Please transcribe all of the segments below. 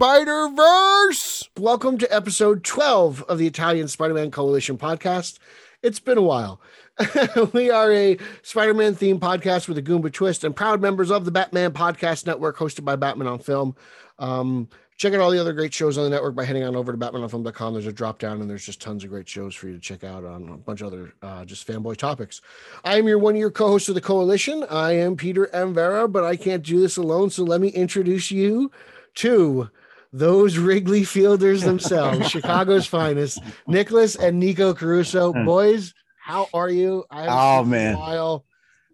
Spider Verse. Welcome to episode 12 of the Italian Spider Man Coalition podcast. It's been a while. we are a Spider Man themed podcast with a Goomba twist and proud members of the Batman Podcast Network, hosted by Batman on Film. Um, check out all the other great shows on the network by heading on over to batmanonfilm.com. There's a drop down and there's just tons of great shows for you to check out on a bunch of other uh, just fanboy topics. I am your one year co host of the coalition. I am Peter M. Vera, but I can't do this alone. So let me introduce you to those Wrigley Fielders themselves, Chicago's finest, Nicholas and Nico Caruso. Hmm. Boys, how are you? I oh man.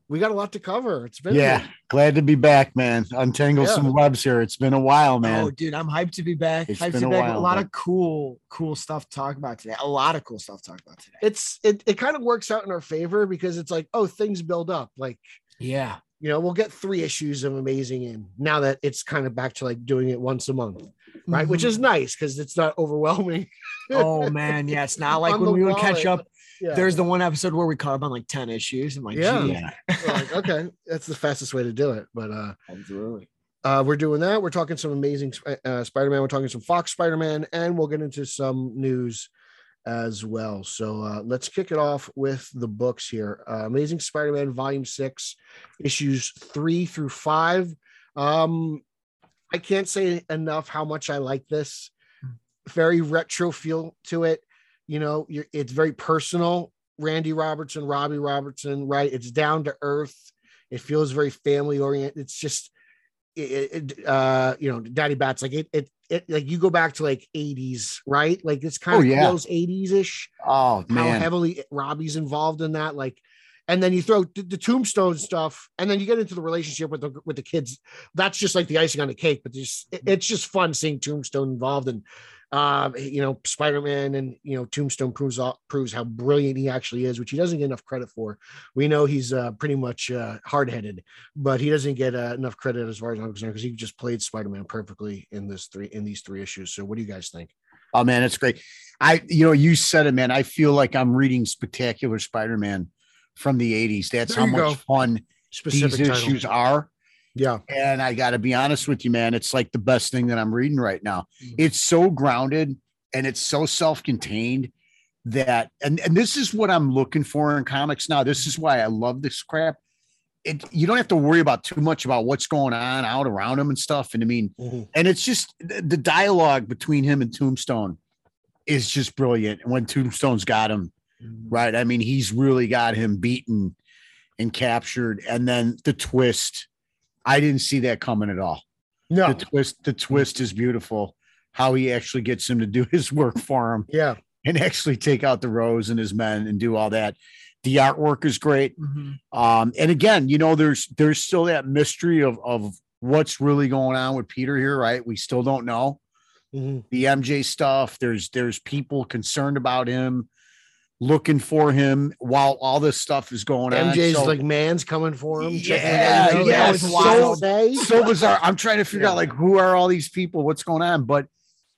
We got a lot to cover. It's been yeah, glad to be back, man. Untangle yeah. some webs here. It's been a while, man. Oh, dude, I'm hyped to be back. It's hyped to be back. While, a lot man. of cool, cool stuff to talk about today. A lot of cool stuff to talk about today. It's it it kind of works out in our favor because it's like, oh, things build up. Like, yeah, you know, we'll get three issues of Amazing in now that it's kind of back to like doing it once a month, right? Mm-hmm. Which is nice because it's not overwhelming. oh man, yeah, it's not like when we would catch up yeah. There's the one episode where we caught up on like 10 issues. I'm like, yeah. yeah. like, okay, that's the fastest way to do it. But uh absolutely. Uh, we're doing that. We're talking some amazing uh, Spider-Man. We're talking some Fox Spider-Man, and we'll get into some news as well. So uh, let's kick it off with the books here. Uh, amazing Spider-Man Volume Six, issues three through five. Um, I can't say enough how much I like this. Very retro feel to it. You know it's very personal. Randy robertson robbie robertson right? It's down to earth. It feels very family oriented it's just it, it, uh you know daddy bats like it, it it like you go back to like 80s right? Like it's kind oh, of yeah. feels 80s ish oh man. how heavily robbie's involved in that like and then you throw the, the, tombstone stuff and then you get into the relationship with the with the kids that's just like the icing on the cake but just it, it's just fun seeing tombstone involved and uh, you know, Spider Man and you know, Tombstone proves proves how brilliant he actually is, which he doesn't get enough credit for. We know he's uh, pretty much uh, hard headed, but he doesn't get uh, enough credit as far as I'm concerned because he just played Spider Man perfectly in this three in these three issues. So, what do you guys think? Oh man, it's great. I, you know, you said it, man. I feel like I'm reading Spectacular Spider Man from the '80s. That's how much go. fun Specific these title. issues are. Yeah. And I got to be honest with you, man, it's like the best thing that I'm reading right now. Mm-hmm. It's so grounded and it's so self contained that, and, and this is what I'm looking for in comics now. This is why I love this crap. It, you don't have to worry about too much about what's going on out around him and stuff. And I mean, mm-hmm. and it's just the dialogue between him and Tombstone is just brilliant. And when Tombstone's got him, mm-hmm. right? I mean, he's really got him beaten and captured. And then the twist I didn't see that coming at all. No, the twist, the twist is beautiful. How he actually gets him to do his work for him. Yeah. And actually take out the rose and his men and do all that. The artwork is great. Mm-hmm. Um, and again, you know, there's there's still that mystery of of what's really going on with Peter here, right? We still don't know. Mm-hmm. The MJ stuff. There's there's people concerned about him looking for him while all this stuff is going MJ's on. MJ's so, like man's coming for him. Yeah, yeah, so, so bizarre. I'm trying to figure yeah. out like who are all these people, what's going on, but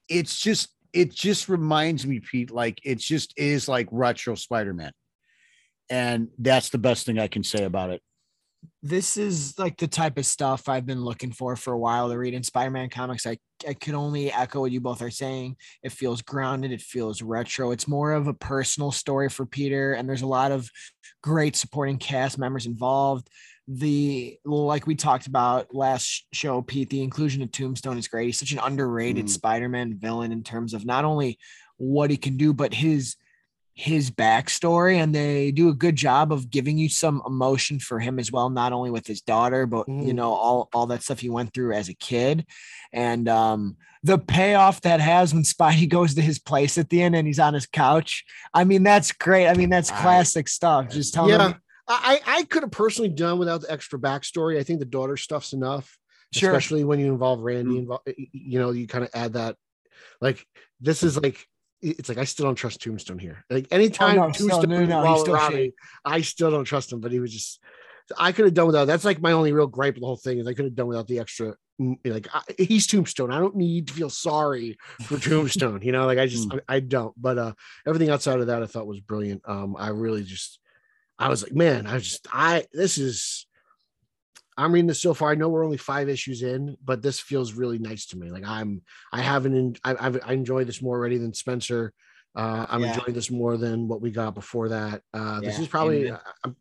it's just it just reminds me, Pete, like it just is like retro Spider-Man. And that's the best thing I can say about it this is like the type of stuff I've been looking for for a while to read in Spider-Man comics. I I can only echo what you both are saying. It feels grounded, it feels retro. It's more of a personal story for Peter and there's a lot of great supporting cast members involved. The like we talked about last show, Pete, the inclusion of Tombstone is great. He's such an underrated mm. Spider-Man villain in terms of not only what he can do, but his his backstory and they do a good job of giving you some emotion for him as well not only with his daughter but mm. you know all all that stuff he went through as a kid and um the payoff that has when Spidey goes to his place at the end and he's on his couch I mean that's great I mean that's classic I, stuff just tell yeah me. I I could have personally done without the extra backstory I think the daughter stuff's enough sure. especially when you involve Randy mm. you know you kind of add that like this is like it's like I still don't trust Tombstone here. Like anytime oh, no, Tombstone no, no, still Robbie, I still don't trust him. But he was just I could have done without. That's like my only real gripe of the whole thing is I could have done without the extra. Mm, like I, he's Tombstone. I don't need to feel sorry for Tombstone. you know, like I just hmm. I, I, don't. But uh everything outside of that I thought was brilliant. Um, I really just I was like, man, I just I this is I'm reading this so far. I know we're only five issues in, but this feels really nice to me. Like I'm, I haven't, I, I've, I enjoy this more already than Spencer. Uh, I'm Yeah. enjoying this more than what we got before that. Uh, this Yeah, is probably, uh, I'm-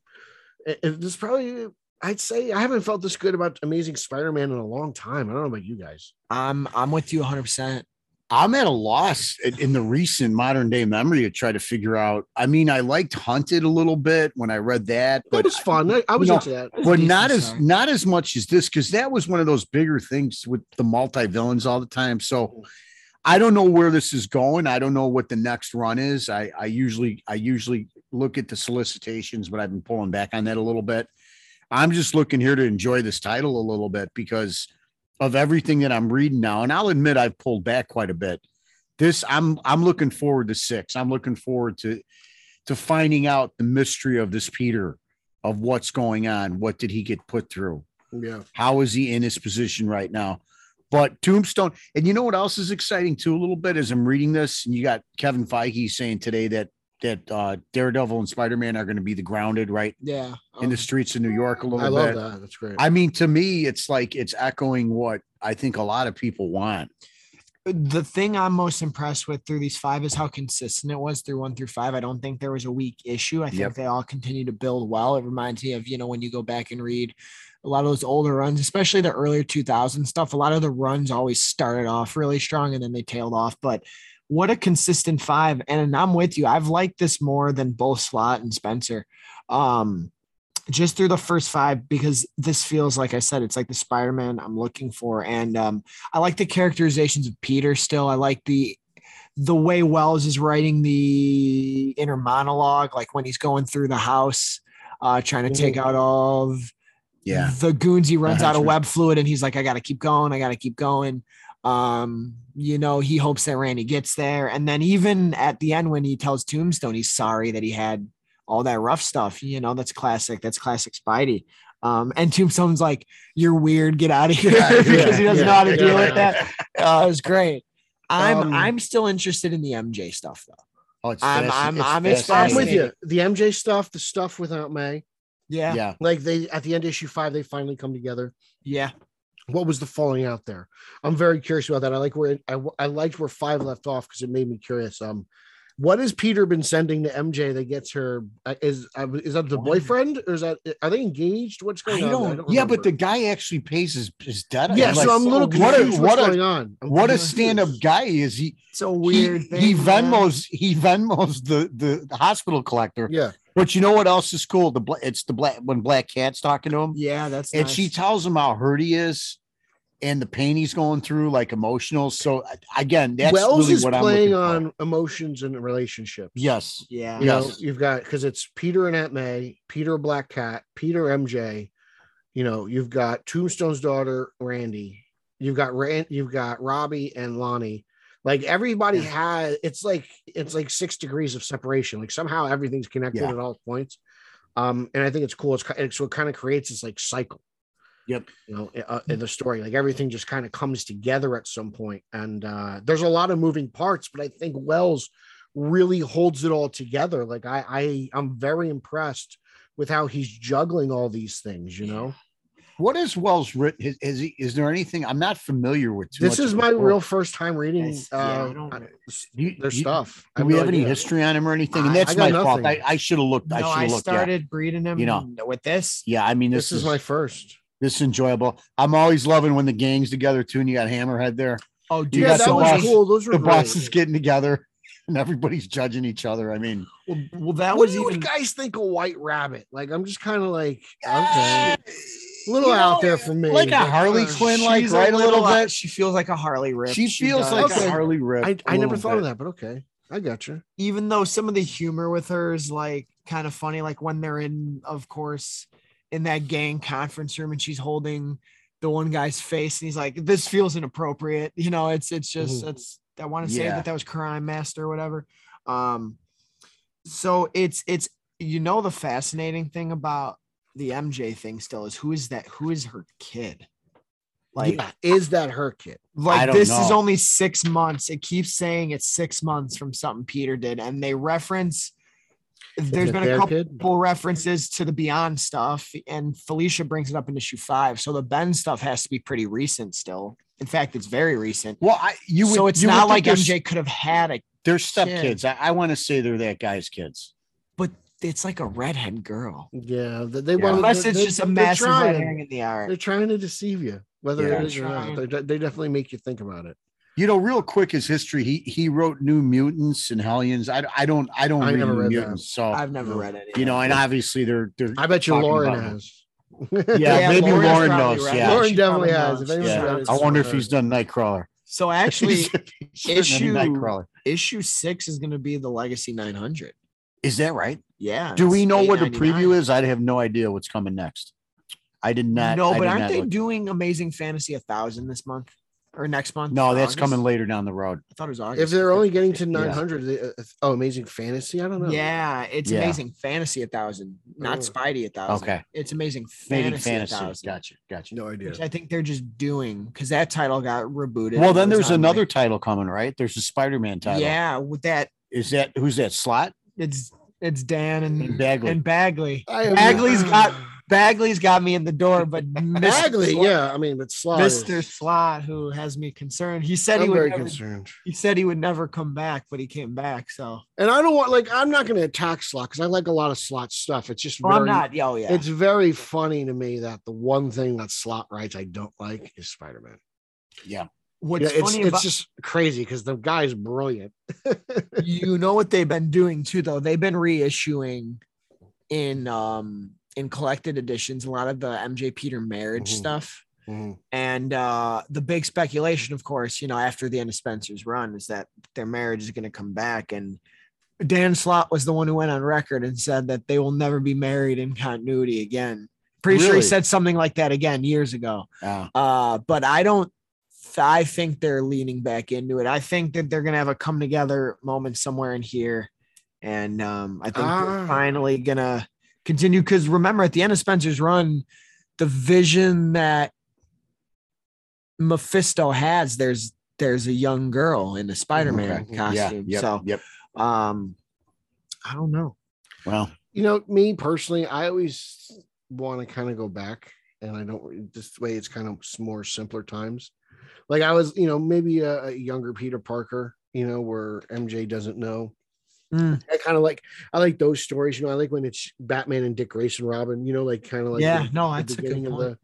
it- it- this is probably, I'd say I haven't felt this good about Amazing Spider-Man in a long time. I don't know about you guys. I'm I'm with you 100. percent I'm at a loss in, in the recent modern day memory to try to figure out. I mean, I liked Hunted a little bit when I read that, That but was fun. I, I was know, into that. but not as start. not as much as this because that was one of those bigger things with the multi villains all the time. So I don't know where this is going. I don't know what the next run is. I I usually I usually look at the solicitations, but I've been pulling back on that a little bit. I'm just looking here to enjoy this title a little bit because of everything that I'm reading now. And I'll admit I've pulled back quite a bit. This I'm I'm looking forward to six. I'm looking forward to to finding out the mystery of this Peter of what's going on. What did he get put through? Yeah. How is he in his position right now? But Tombstone, and you know what else is exciting too, a little bit as I'm reading this, and you got Kevin Feige saying today that that uh, Daredevil and Spider Man are going to be the grounded right Yeah. in the um, streets of New York a little I love bit. that. That's great. I mean, to me, it's like it's echoing what I think a lot of people want. the thing I'm most impressed with through these five is how consistent it was through one through five. I don't think there was a weak issue. I think Yep. they all continue to build well. It reminds me of, you know, when you go back and read a lot of those older runs, especially the earlier 2000 stuff, a lot of the runs always started off really strong and then they tailed off. But what a consistent five. And I'm with you. I've liked this more than both Slott and Spencer. Um, just through the first five because this feels like I said, it's like the Spider-Man I'm looking for. And um, I like the characterizations of Peter still. I like the the way Wells is writing the inner monologue, like when he's going through the house, uh, trying to take out all of Yeah. the goons. He runs out of web fluid and he's like, I gotta keep going, I gotta keep going. Um, you know, he hopes that Randy gets there. And then even at the end when he tells Tombstone he's sorry that he had all that rough stuff, you know, that's classic. That's classic Spidey. Um, and Tombstone's like, You're weird, get out of here Yeah, because he doesn't yeah, know how to yeah, deal yeah. with that. Uh, it was great. I'm Um, I'm still interested in the MJ stuff though. Oh, it's I'm- I'm- it's I'm I'm fascinating. with you. The MJ stuff, the stuff without May, Yeah. Yeah. like they at the end of issue five, they finally come together. Yeah. What was the falling out there? I'm very curious about that. I like where I I liked where five left off because it made me curious. Um, what has Peter been sending to MJ that gets her? uh, Is uh, is that the boyfriend or is that are they engaged? What's going I on? don't- Yeah, but the guy actually pays his, his debt. yeah. like, so I'm a little what a- confused. what what's a- going on? I'm what a stand-up guy is he? It's a He, weird thing. he man. Venmos he Venmos the, the the hospital collector. Yeah, But you know what else is cool? The it's the black when Black Cat's talking to him, Yeah, that's and nice. she tells him how hurt he is, and the pain he's going through, like emotional. So uh, again, that's Wells really is what I'm playing for. on emotions and relationships. Yes, yeah. You know, Yes. you've got because it's Peter and Aunt May, Peter Black Cat, Peter MJ. You know, you've got Tombstone's daughter, Randy. You've got Rand, you've got Robbie and Lonnie. Like everybody has, it's like it's like six degrees of separation. Like somehow everything's connected Yeah. at all points. Um, and I think it's cool. It's ki- so it kind of creates this like cycle. Yep. You know, uh, in the story, like everything just kind of comes together at some point, and uh, there's a lot of moving parts. But I think Wells really holds it all together. Like I, I I'm very impressed with how he's juggling all these things. You know, What is Wells written? Is, is, he, is there anything I'm not familiar with? too this much is my the real first time reading Yes, yeah, uh, I don't- Do you- their you- stuff. Do have we no have any history on him or anything? And that's I got my fault. I, I should have looked. I No, should I have looked. yeah. started breeding him You know. with this. Yeah, I mean, this, This is my first. this is enjoyable. I'm always loving when the gang's together too, and you got Hammerhead there. Oh, dude, yeah, that the was boss- cool. Those were The great. bosses getting together, and everybody's judging each other. I mean, well, well, that what was do you even guys think of White Rabbit? Like, I'm just kind of like, okay, a little You out know, there for me. like a Harley Quinn, like right a little uh, bit. She feels like a Harley Rip. She feels does. like Okay. a Harley Rip. I, a I never little thought of that, but okay, I got you. even though some of the humor with her is like kind of funny, like when they're in, of course, in that gang conference room and she's holding the one guy's face and he's like, "This feels inappropriate." You know, it's it's just it's. I want to say Yeah. that that was Crime Master or whatever. Um, so it's it's you know the fascinating thing about the MJ thing still is who is that? Who is her kid? Like yeah, is that her kid? Like don't this is only six months. It keeps saying it's six months from something Peter did, and they reference There's been a couple kid. references to the Beyond stuff, and Felicia brings it up in issue five. So the Ben stuff has to be pretty recent still. In fact, it's very recent. Well, I you would, so it's you not think like MJ could have had a, They're stepkids. I, I want to say they're that guy's kids. but it's like a redhead girl. Yeah, they, they Yeah. want Unless they- it's they- just a they're massive red trying. herring in the art. They're trying to deceive you, whether Yeah. it is or not. They, they definitely make you think about it. You know, real quick, his history. He he wrote New Mutants and Hellions. I, I don't I don't I read never New read that. Mutants, so I've never read it. you know, and obviously they're they're. I bet you Lauren has. Yeah, Yeah, maybe Lauren's Lauren knows. read Yeah. Lauren definitely has. If knows. yeah. read I wonder if he's done Nightcrawler. So actually, issue- Nightcrawler. issue six is going to be the Legacy 900. Is that right? Yeah. Do we know what the preview is? I have no idea what's coming next. I did not. no, I but aren't they look. doing Amazing Fantasy a thousand this month or next month? No, that's August? coming later down the road. I thought it was August. If they're only getting to Yeah. 900, they, uh, oh, Amazing Fantasy. I don't know. yeah, it's Yeah. Amazing Fantasy a thousand, not Oh. Spidey a thousand. Okay. it's Amazing Fantasy, fantasy. a thousand, Gotcha. Gotcha. no idea. which I think they're just doing because that title got rebooted. Well, then there's another like- title coming, right? There's a Spider-Man title. yeah, with that Is that who's that? Slott it's it's Dan and and Bagley. and Bagley. I am- Bagley's got Bagley's got me in the door, but Bagley. Slott- Yeah, I mean, but Slott. is- Mr. Slott, who has me concerned. He said he I'm would very never, concerned. he said he would never come back, but he came back. So And I don't want like I'm not going to attack Slott because I like a lot of Slott stuff. It's just well, I'm not. Oh yeah, It's very funny to me that the one thing that Slott writes I don't like is Spider Man. yeah. What's Yeah, it's funny it's about just crazy because the guy's brilliant. you know what they've been doing too, though. They've been reissuing in um in collected editions a lot of the MJ Peter marriage Mhm. stuff. Mhm. And uh the big speculation, of course, you know, after the end of Spencer's run, is that their marriage is going to come back. And Dan Slott was the one who went on record and said that they will never be married in continuity again. Pretty sure he said something like that again years ago. Uh, Uh, but I don't. I think they're leaning back into it. I think that they're gonna have a come together moment somewhere in here, and um, I think Ah. they're finally gonna continue. Because remember, at the end of Spencer's run, the vision that Mephisto has, there's there's a young girl in a Spider-Man Okay. yeah. costume. Yep. So, Yep. um, I don't know. Well, You know, me personally, I always want to kind of go back, and I don't. This way, it's kind of more simpler times. Like I was, you know, maybe a, a younger Peter Parker, you know, where MJ doesn't know. Mm. I kind of like. I like those stories. You know, I like when it's Batman and Dick Grayson, Robin. You know, like kind of like yeah, the- no, the that's a good beginning of the.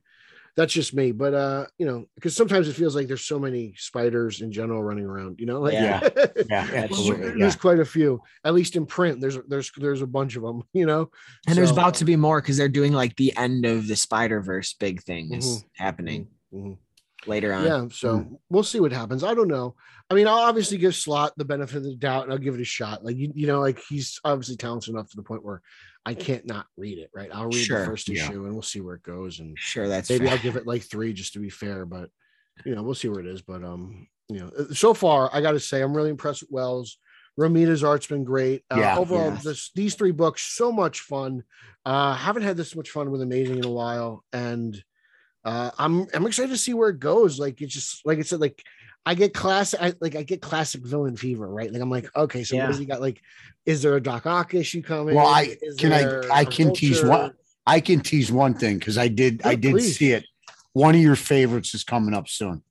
That's just me, but uh, you know, because sometimes it feels like there's so many spiders in general running around. You know, like Yeah. yeah, That's absolutely. Yeah. there's quite a few. At least in print, there's there's there's a bunch of them. You know, And there's about to be more because they're doing like the end of the Spider Verse big thing is happening Mhm. Later on. Yeah, so we'll see what happens. I don't know. I mean, I'll obviously give Slott the benefit of the doubt, and I'll give it a shot. Like you, you know, like he's obviously talented enough to the point where I can't not read it. Right, I'll read Sure, the first yeah. issue, and we'll see where it goes. And Sure, that's maybe fair. I'll give it like three just to be fair. But you know, we'll see where it is. But um, you know, so far I got to say I'm really impressed with Wells. Romita's art's been great. Uh, Yeah. overall, Yes. this these three books so much fun. Uh, haven't had this much fun with Amazing in a while, and uh, I'm I'm excited to see where it goes. Like it's just like I said, like I get classic, I, like I get classic villain fever, right? Like I'm like, okay, so what Yeah. has he got? Like, is there a Doc Ock issue coming? Well, I- Is can I- there I a can tease one- I can tease one thing because I did I did please. see it. One of your favorites is coming up soon.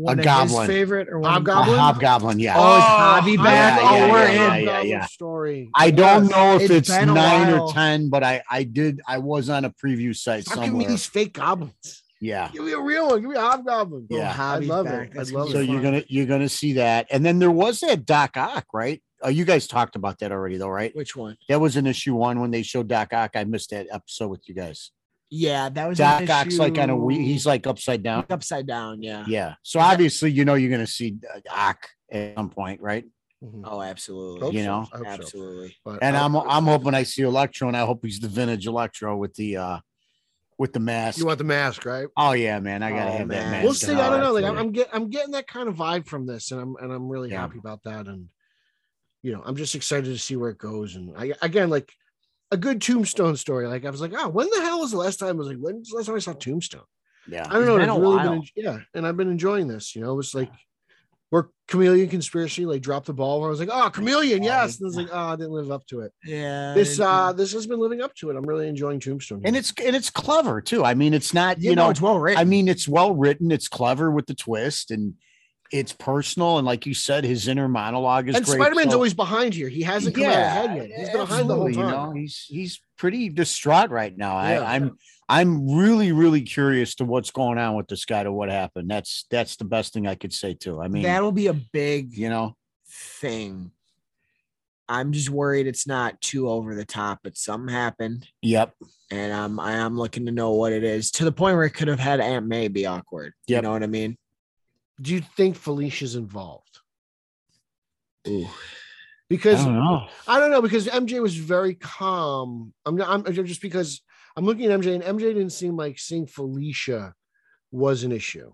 One a of goblin. his favorite or one A Hobgoblin? hobgoblin, yeah. Oh, is Hobby I back? love Yeah, the yeah, we're yeah, in. yeah, Hobgoblin yeah. Story. I don't Yes. know if It's it's, nine or ten, but I I did I was on a preview site Stop giving me these fake goblins. Yeah. Give me a real one. Give me a hobgoblin. Yeah. Oh, I'd love back. it. I'd love gonna So it. be you're gonna you're gonna see that, and then there was that Doc Ock, right? Oh, you guys talked about that already, though, right? Which one? That was in issue one when they showed Doc Ock. I missed that episode with you guys. Yeah, that was an Doc Ock's like on a we he's like upside down. upside down. Yeah. Yeah. So Is that- obviously, you know, you're gonna see uh, Ock at some point, right? Mhm. Oh, absolutely. Hope you so. know, I so. absolutely. But And I- I'm I'm hoping I see Electro, and I hope he's the vintage Electro with the uh with the mask. You want the mask, right? oh yeah, man, I gotta Oh, have that mask. We'll see. I don't know. Like I'm, you. I'm getting, I'm getting that kind of vibe from this, and I'm, and I'm really Yeah. happy about that. And you know, I'm just excited to see where it goes. And I, again, like a good Tombstone story. Like I was like, oh, when the hell was the last time? I was like, when's the last time I saw Tombstone? yeah. I don't know. It's It's been a really while. been, yeah. And I've been enjoying this. You know, it was like where Chameleon Conspiracy like dropped the ball where I was like, oh, Chameleon, yes. And I was like, oh, I didn't live up to it. Yeah. This uh this has been living up to it. I'm really enjoying Tombstone. and it's and it's clever too. I mean, it's not you you know it's well written. I mean, it's well written. It's clever with the twist, and it's personal. And like you said, his inner monologue is and great. Spider-Man's So- always behind here. He hasn't come out ahead yet. He's been behind the whole time. You know, he's he's pretty distraught right now. Yeah. I, I'm I'm really really curious to what's going on with this guy to what happened. That's that's the best thing I could say too. I mean, That'll be a big you know, thing. I'm just worried it's not too over the top, but something happened, yep, and I'm I am looking to know what it is to the point where it could have had Aunt May be awkward. You know what I mean? Do you think Felicia's involved? Ooh. I Because don't know. I don't know because MJ was very calm. I'm not. I'm I'm just because I'm looking at MJ and MJ didn't seem like seeing Felicia was an issue.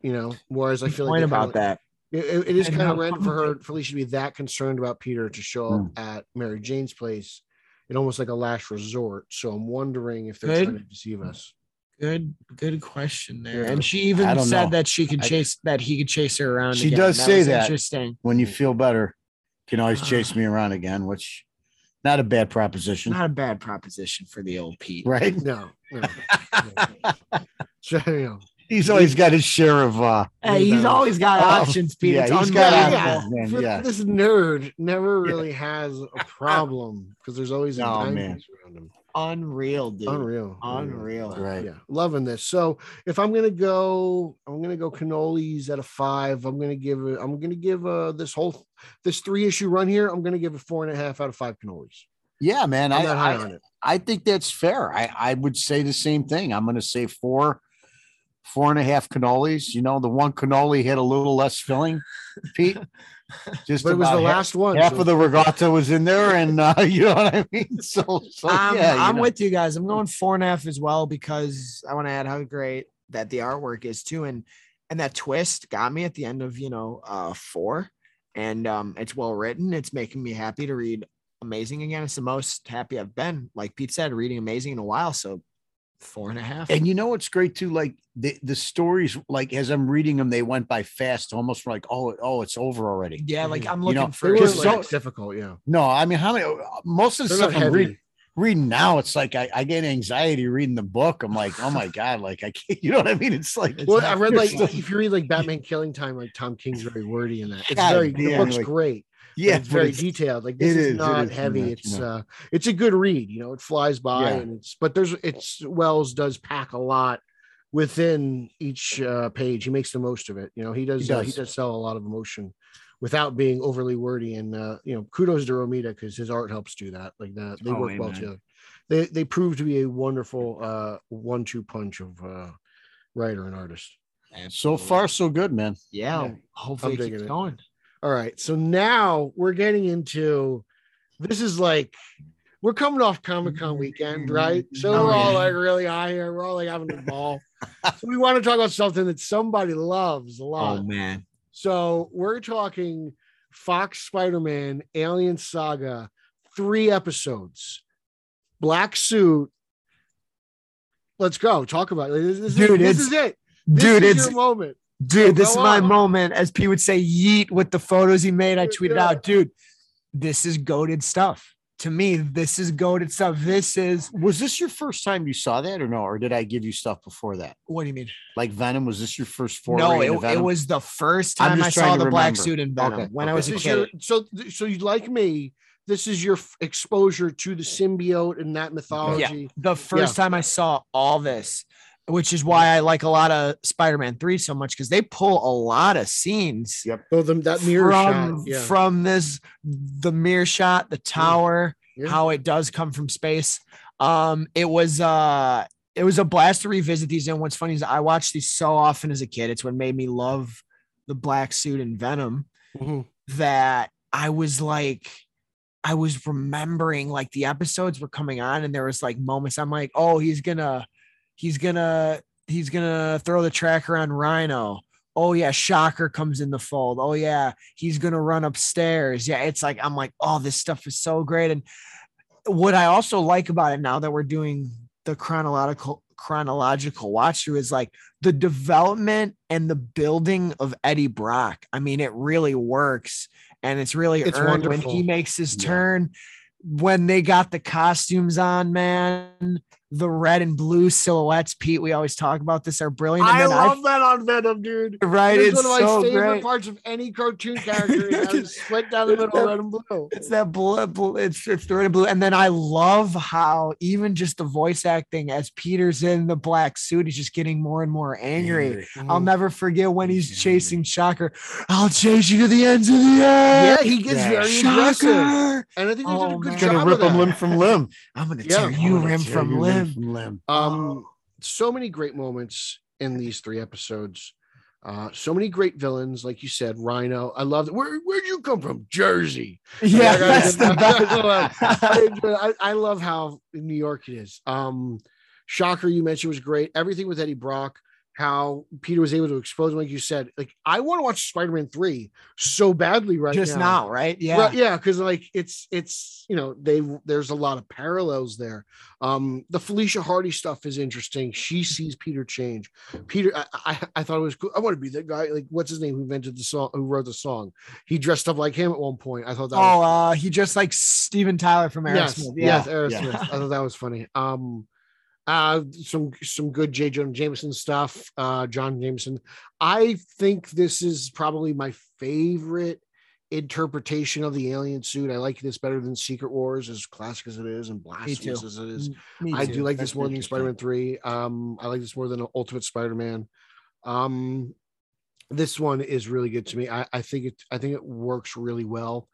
You know, whereas I feel like point they kinda- about that. It, it- it is kind of random for her they- Felicia to be that concerned about Peter to show up hmm. at Mary Jane's place. It almost like a last resort. So I'm wondering if they're Good. trying to deceive us. Good, good question there. And she even said know. that she could I- chase that he could chase her around. She again. does say that. Interesting. When you feel better, you can always Ah. chase me around again, which not a bad proposition, Not a bad proposition for the old Pete. right? No, no. no. Know, He's always got his share of uh Hey, he's always got Oh, options, Pete. yeah, it's he's got options. yeah. this nerd never Yeah. really has a problem because there's always a Oh, man. around him. Unreal, dude. Unreal. Unreal. Right. Yeah, loving this. So if I'm gonna go, I'm gonna go cannolis at a five. I'm gonna give it. I'm gonna give uh this whole this three issue run here. I'm gonna give it four and a half out of five cannolis. Yeah, man. I'm I, not high I, on it. I think that's fair. I, I would say the same thing. I'm going to say four, four and a half cannolis. You know, the one cannoli had a little less filling, Pete. Just But it was the half- last one. Half so- of the regatta was in there, and uh, you know what I mean. So, so I'm, yeah, I'm know. with you guys. I'm going four and a half as well because I want to add how great that the artwork is too, and and that twist got me at the end of you know uh four, and um it's well written. It's making me happy to read Amazing again. It's the most happy I've been, like Pete said, reading Amazing in a while. So four and a half. And you know what's great too? Like the the stories, like as I'm reading them, they went by fast, almost like oh oh it's over already. yeah, like I'm You looking know, for were Because like so- difficult. Yeah, No, I mean how many? Uh, most of the they're stuff I'm reading, reading now, it's like I, I get anxiety reading the book. I'm like, oh my god, like I can't. You know what I mean? It's like Well, I read like still- if you read like Batman Killing Time, like Tom King's very wordy in that. It's God very the damn, book's like- great. But yeah, it's very it's- detailed. Like this it is, is, not is too heavy. much, it's you uh it's a good read, you know, it flies by Yeah. and it's but there's it's Wells does pack a lot within each uh page. He makes the most of it. You know, he does He uh, he does. does sell a lot of emotion without being overly wordy. And uh, you know, kudos to Romita because his art helps do that. Like that, they Oh, work well amen. together. They they prove to be a wonderful uh one-two punch of uh writer and artist. And so far so good, man. yeah. Yeah. Hopefully, I'm it keeps going. All right. So now we're getting into this is like we're coming off Comic Con weekend, right? So Oh, we're all yeah. like really high here. We're all like having a ball. so we want to talk about something that somebody loves a oh, lot. Oh man. So we're talking Fox Spider-Man Alien Saga, three episodes, black suit. Let's go. Talk about it. This, this Dude, is, this it's- is it. This Dude, is it's your moment. Dude, this is my on. moment. As P would say, yeet with the photos he made. I tweeted Yeah. out, dude, this is goaded stuff. To me, this is goaded stuff. This is Was this your first time you saw that or no? Or did I give you stuff before that? what do you mean? Like Venom? Was this your first foray? no, into it, it was the first time I saw the to black suit in Venom Okay, when I was This a kid. your- so so you like me. This is your f- exposure to the symbiote and that mythology. Yeah. the first time I saw all this, which is why I like a lot of Spider-Man 3 so much because they pull a lot of scenes Yep. So the, that mirror from, shot. Yeah. from this the mirror shot, the tower, Yeah. how it does come from space. Um, it was uh it was a blast to revisit these. And what's funny is I watched these so often as a kid. It's what made me love the black suit and Venom Mhm. that I was like, I was remembering like the episodes were coming on, and there was like moments I'm like, oh, he's gonna, he's gonna, he's gonna throw the tracker on Rhino. Oh yeah, Shocker comes in the fold. Oh yeah, he's gonna run upstairs. Yeah, it's like I'm like, oh, this stuff is so great. And what I also like about it now that we're doing the chronological chronological watch through is like the development and the building of Eddie Brock. I mean, it really works and it's really It's earned when he makes his Yeah. turn. When they got the costumes on, man, the red and blue silhouettes, Pete, we always talk about this are brilliant. And I then love that on Venom, dude. right, It's it's one of my so favorite great. parts of any cartoon character. It split down the middle, red and blue. It's that blue, blue it's it's the red and blue. And then I love how even just the voice acting as Peter's in the black suit, he's just getting more and more angry. I'll never forget when he's Yeah. chasing Shocker. I'll chase you to the ends of the earth. Yeah, he gets Yeah. very aggressive, and I think they did a Oh, good man. job Gonna rip that. him limb from limb. I'm gonna Yeah. tear you I'm gonna limb tear from you limb. From limb. Um, so many great moments in these three episodes. Uh, so many great villains, like you said, Rhino. I love it. Where where'd you come from? Jersey. Yeah, I that's the best. I, I, I love how New York it is. Um, Shocker, you mentioned was great. Everything with Eddie Brock, how Peter was able to expose, him, like you said. Like I want to watch Spider-Man three so badly right just now. now, right? Yeah. Well, yeah, because like it's it's you know they there's a lot of parallels there. Um, the Felicia Hardy stuff is interesting. She sees Peter change. Peter, I, I, I thought it was cool. I want to be that guy. Like, what's his name? Who invented the song? Who wrote the song? He dressed up like him at one point. I thought that. Oh, was, uh, he just like Steven Tyler from yes, Aerosmith. yes, Yeah. Aerosmith. Yeah. I thought that was funny. Um, uh, some some good J. Jonah Jameson stuff. Uh, John Jameson. I think this is probably my favorite interpretation of the alien suit. I like this better than Secret Wars, as classic as it is and blasphemous as it is. I do like That's this more than. Spider-Man 3. Um, I like this more than Ultimate Spider-Man. Um, this one is really good to me. I, I think it I think it works really well.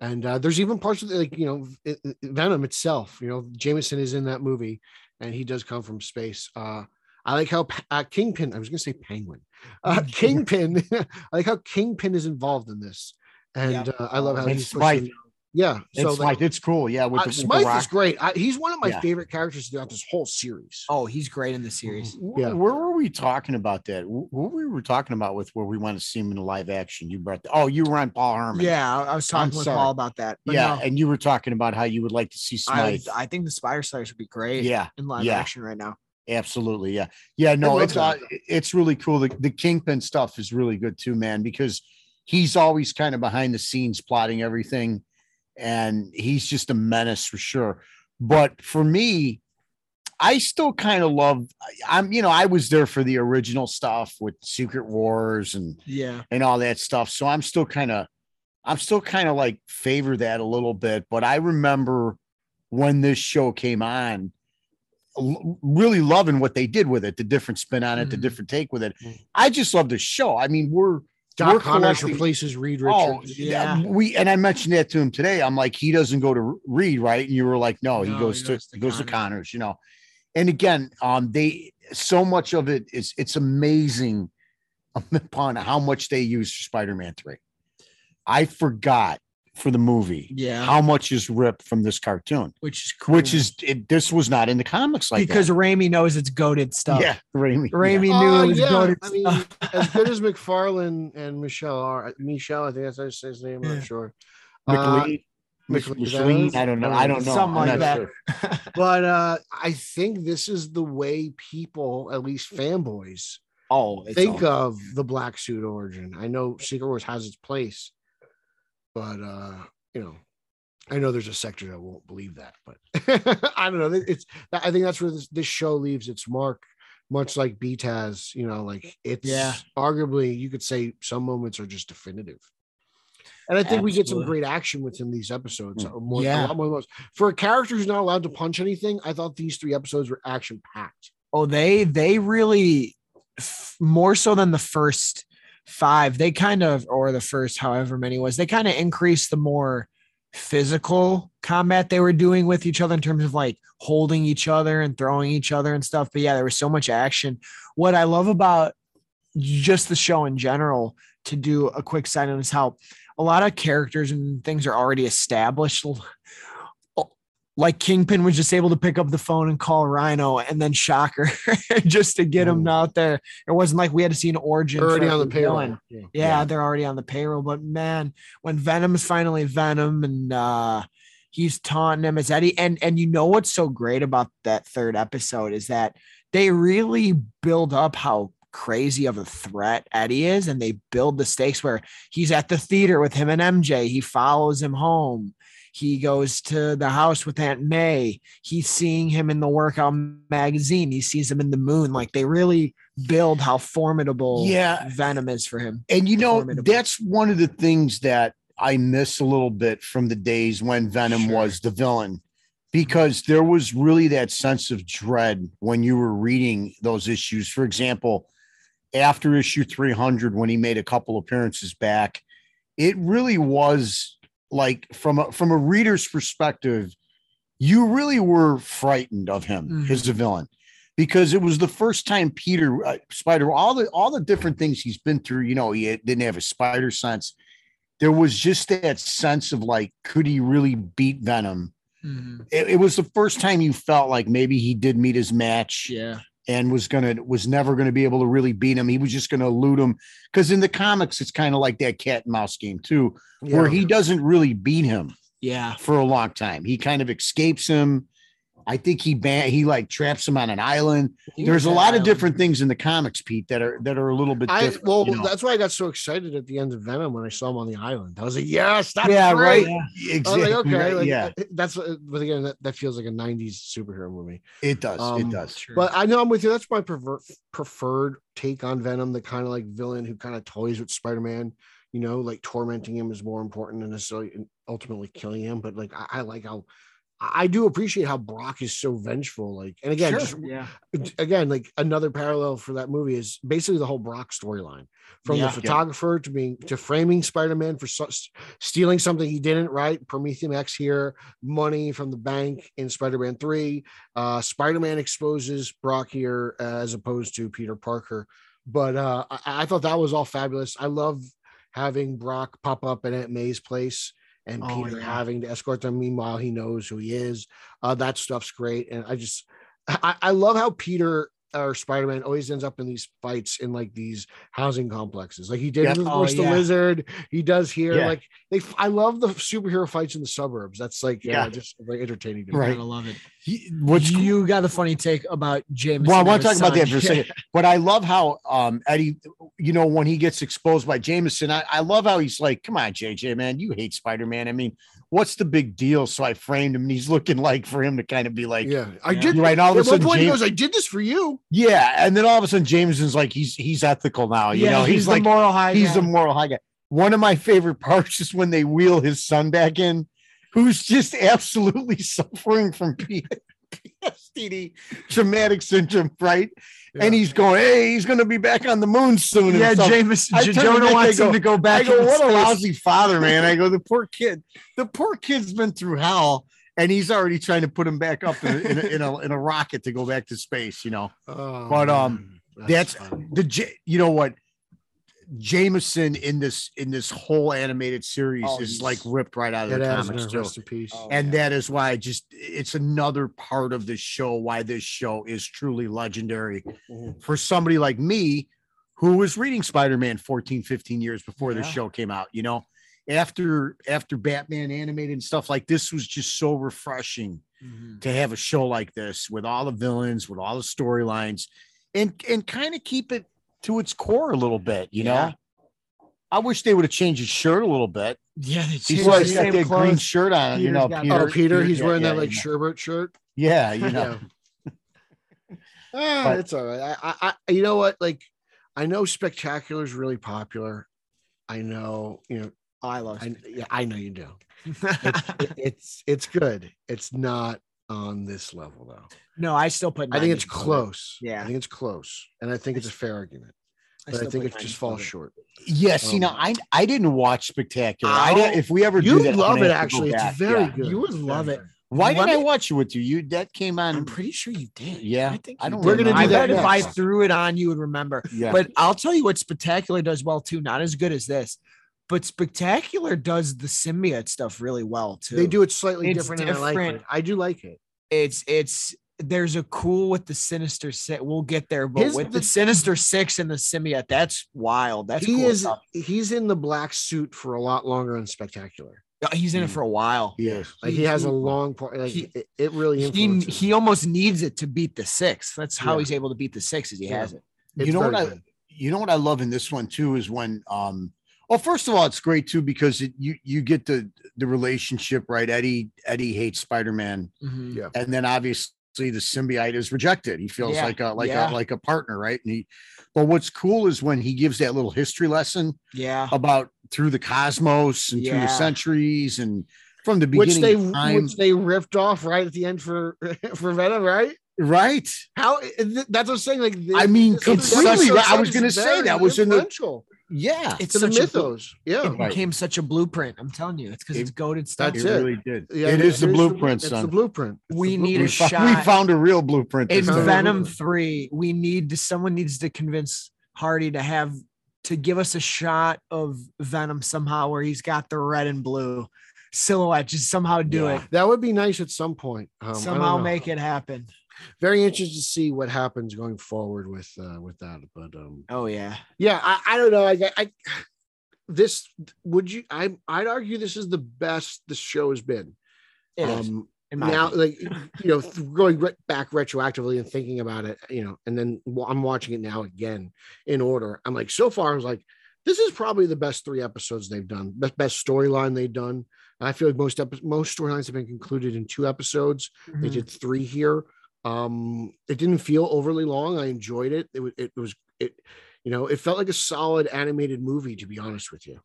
And uh, there's even parts of the, like you know it- it- Venom itself. You know, Jameson is in that movie, and he does come from space. Uh, I like how uh, Kingpin. I was gonna say Penguin. Uh, Kingpin. I like how Kingpin is involved in this, and Yep. uh, I love how And he's Smythe. pushing- Yeah, so It's like, like it's cool. Yeah, with uh, the, with the Smythe rock. is great. I, he's one of my Yeah. favorite characters throughout this whole series. Oh, he's great in the series. Wh- Yeah. Where were we talking about that? What we were talking about with where we want to see him in live action? You brought the, oh, you were on Paul Harmon. Yeah, I I was I'm talking with sorry. Paul about that. But yeah, no, and you were talking about how you would like to see I, Smythe. I think the Spider Slayers would be great yeah, in live yeah. action right now. absolutely. Yeah, yeah. No, love it's uh, it's really cool. The, the Kingpin stuff is really good too, man, because he's always kind of behind the scenes plotting everything, and he's just a menace for sure. But for me, I still kind of love. I'm, you know, I was there for the original stuff with Secret Wars and Yeah. and all that stuff. So I'm still kind of, I'm still kind of like favor that a little bit. But I remember when this show came on, really loving what they did with it, the different spin on it, the Mhm. different take with it. Mhm. I just love the show. I mean, we're Doc Connors replaces Reed Oh, Richards. yeah. Yeah. We and I mentioned that to him today. I'm like, he doesn't go to Reed, right? And you were like, no, he No, goes he to goes to he goes to Connors. Connors, you know. And again, um, they so much of it is it's amazing upon how much they use for Spider-Man 3. I forgot for the movie Yeah. how much is ripped from this cartoon, which is cool. which is it, this was not in the comics like because that. Raimi knows it's goaded stuff. yeah, Raimi. Raimi yeah. knew Uh, it was yeah, goated I mean, stuff. as good as McFarlane and Michelle are, Michelle, I think that's how you say his name. I'm not sure. Uh, McLean, McLean, I don't know. I don't know. Something I'm like that. sure. but uh, I think this is the way people, at least fanboys, Oh, think all- of the black suit origin. I know Secret Wars has its place, but uh, you know, I know there's a sector that won't believe that, but I don't know. It's I think that's where this, this show leaves its mark, much like Beat has. You know, like it's Yeah. arguably you could say some moments are just definitive. And I think we get some great action within these episodes. Mm. uh, More, Yeah. a lot more. For a character who's not allowed to punch anything, I thought these three episodes were action packed. Oh, they they really more so than the first five. They kind of or the first however many was. They kind of increased the more physical combat they were doing with each other in terms of like holding each other and throwing each other and stuff. But yeah, there was so much action. What I love about just the show in general to do a quick side note is how a lot of characters and things are already established like Kingpin was just able to pick up the phone and call Rhino and then Shocker just to get him Mm. out there. It wasn't like we had to see an origin. for Already on the payroll. Yeah. Yeah, Yeah. they're already on the payroll. But man, when Venom's finally Venom and uh he's taunting him as Eddie, and and you know what's so great about that third episode is that they really build up how crazy of a threat Eddie is, and they build the stakes where he's at the theater with him and MJ. He follows him home. He goes to the house with Aunt May. He's seeing him in the workout magazine. He sees him in the moon. Like they really build how formidable Yeah. Venom is for him. And you know, Formidable. that's one of the things that I miss a little bit from the days when Venom Sure. was the villain, because there was really that sense of dread when you were reading those issues. For example, after issue 300, when he made a couple appearances back, it really was like from a from a reader's perspective, you really were frightened of him Mhm. as a villain because it was the first time Peter uh, Spider all the all the different things he's been through. You know, he didn't have a spider sense. There was just that sense of like, could he really beat Venom? It, it was the first time you felt like maybe he did meet his match Yeah. And was gonna was never gonna be able to really beat him. He was just gonna elude him because in the comics it's kind of like that cat and mouse game too, where he doesn't really beat him Yeah. for a long time. He kind of escapes him. I think he ban he like traps him on an island. There's a lot of different things in the comics, Pete, that are that are a little bit I well, you know? that's why I got so excited at the end of Venom when I saw him on the island. I was like, yes, that's yeah, great. right. I was Exactly. like, okay, right, like, yeah, uh, that's uh, but again, that, that feels like a '90s superhero movie. it does. um, it does. But I know I'm with you. That's my prefer- preferred take on Venom, the kind of like villain who kind of toys with Spider-Man. You know, like tormenting him is more important than necessarily ultimately killing him. But like, I, I like how I do appreciate how Brock is so vengeful. Like, and again, Sure. just yeah. again, like another parallel for that movie is basically the whole Brock storyline from Yeah. the photographer to being to framing Spider-Man for so, stealing something he didn't, right? Promethium X here, money from the bank in Spider-Man 3. Uh, Spider-Man exposes Brock here uh, as opposed to Peter Parker. But uh, I, I thought that was all fabulous. I love having Brock pop up at Aunt May's place and Oh, Peter yeah. having to escort them. Meanwhile, he knows who he is. Uh, that stuff's great. And I just, I, I love how Peter or Spider-Man always ends up in these fights in like these housing complexes. Like he did Yep. with Oh, Voice the yeah. Lizard. He does here. Yeah. Like they, I love the superhero fights in the suburbs. That's like, yeah, Yeah. just very entertaining. To me. Right. Gotta love it. He- cool- you got a funny take about James. Well, I want to talk about that for a second. But I love how um Eddie, you know, when he gets exposed by Jameson, I, I love how he's like, Come on, JJ, man, you hate Spider-Man. I mean, what's the big deal? So I framed him and he's looking like for him to kind of be like, Yeah, I Yeah. did. Right. All of At a sudden, point, he James, goes, "I did this for you." yeah. And then all of a sudden, Jameson's like, he's he's ethical now. You yeah, know, he's, the like, moral high. he's the moral high guy. One of my favorite parts is when they wheel his son back in, who's just absolutely suffering from P- PSTD, traumatic syndrome, right? And he's going, hey, he's going to be back on the moon soon. yeah. James. I to Jonah I wants go- him to go I back. go, into what a lousy father, man. I go, the poor kid, the poor kid's been through hell. And he's already trying to put him back up in a, in a, in a, in a rocket to go back to space, you know. Oh, But, um, man, that's- the J- you know what Jameson in this in this whole animated series Oh, is like ripped right out of the has comics been, too. rest in peace. Oh, And yeah. that is why I just it's another part of this show why this show is truly legendary Mhm. for somebody like me who was reading Spider-Man 14 15 years before the show came out, you know. After after Batman animated and stuff like this was just so refreshing Mhm. to have a show like this with all the villains, with all the storylines, and and kind of keep it to its core a little bit, you Yeah. know. I wish they would have changed his shirt a little bit. Yeah, they He's changed like the got same that green shirt on, you know. Peter, oh, Peter, he's yeah, wearing yeah, that like yeah. sherbet shirt. yeah, you know. Ah, But- it's all right. I, I, I, you know what? Like, I know Spectacular is really popular. I know, you know, I love. I, yeah, I know you do. It- it's it's good. It's not on this level though. no, I still put. I think it's 90s above it. close. Yeah. I think it's close, and I think it's a fair argument. But I still think it just falls short. Yes, you know, Um, I I didn't watch Spectacular. I Ow. did, if we ever do You that, love it, have to go actually. It's very Yeah. good. You would love it. Why Let did I watch it with you? You that came on. I'm pretty sure you did. Yeah, I think I don't. We're gonna remember. do I that if I threw it on, you would remember. yeah, But I'll tell you what Spectacular does well too. Not as good as this, but Spectacular does the symbiote stuff really well too. They do it slightly It's different, and I like different. it. I do like it. It's it's there's a cool with the Sinister Six. We'll get there, but His- with the- the, Sinister Six and the symbiote, that's wild. That's he cool is stuff. he's in the black suit for a lot longer and spectacular. He's in it for a while. Yes. Like he, He- has a long part. Like he- it, it really He he almost needs it to beat the six. That's how Yeah. he's able to beat the six. Is he Yeah. has it. It's you know what very I you know what I love in this one too is when um well first of all it's great too because it, you you get the the relationship right Eddie Eddie hates Spider-Man Mhm. Yeah. and then obviously the symbiote is rejected he feels Yeah, like a like yeah. a like a partner right and he but what's cool is when he gives that little history lesson Yeah. about through the cosmos and through the centuries and from the which beginning they of time which they ripped off right at the end for for Venom, right? right How th- that's what I'm saying. Like I mean, completely episode right. I was gonna say that was in the- influential yeah It's to the such a mythos. Yeah, It Right. became such a blueprint. I'm telling you, it's because It- it's goaded stuff. That's it it. really did yeah. it is the blueprint It's son the blueprint. It's We the need a we, blueprint. we found a real blueprint in. Venom three, we need to someone needs to convince Hardy to have to give us a shot of Venom somehow where he's got the red and blue silhouette. Just somehow do Yeah. it. That would be nice at some point. Um, somehow make it happen. Very interested to see what happens going forward with uh, with that. But um, Oh yeah. yeah, I, I don't know. I, I this would you? I I'd argue this is the best the show has been. It um, now, like you know, going re- back retroactively and thinking about it, you know, and then I'm watching it now again in order. I'm like, so far, I was like, this is probably the best three episodes they've done, best best storyline they've done. I feel like most epi- most storylines have been concluded in two episodes. They Mhm. did three here. Um, it didn't feel overly long. I enjoyed it. It was it was it, you know, it felt like a solid animated movie. To be honest with you,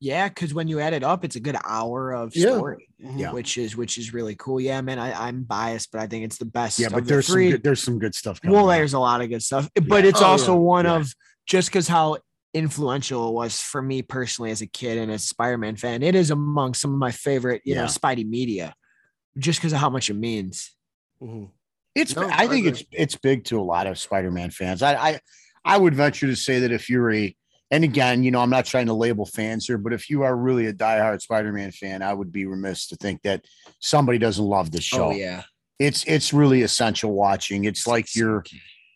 Yeah, because when you add it up, it's a good hour of story. Yeah. Which is which is really cool. Yeah, man. I, I'm biased, but I think it's the best. Yeah, but there's three. some good, there's some good stuff. coming Well, up. there's a lot of good stuff, but it's Oh, also yeah. one Yeah. of just because how influential it was for me personally as a kid and as a Spider-Man fan. It is among some of my favorite, you know, Spidey media, just because of how much it means. Mhm. It's No, I think it's it's big to a lot of Spider-Man fans. I I I would venture to say that if you're a and again, you know, I'm not trying to label fans here, but if you are really a diehard Spider-Man fan, I would be remiss to think that somebody doesn't love this show. Oh yeah, It's it's really essential watching. It's like you're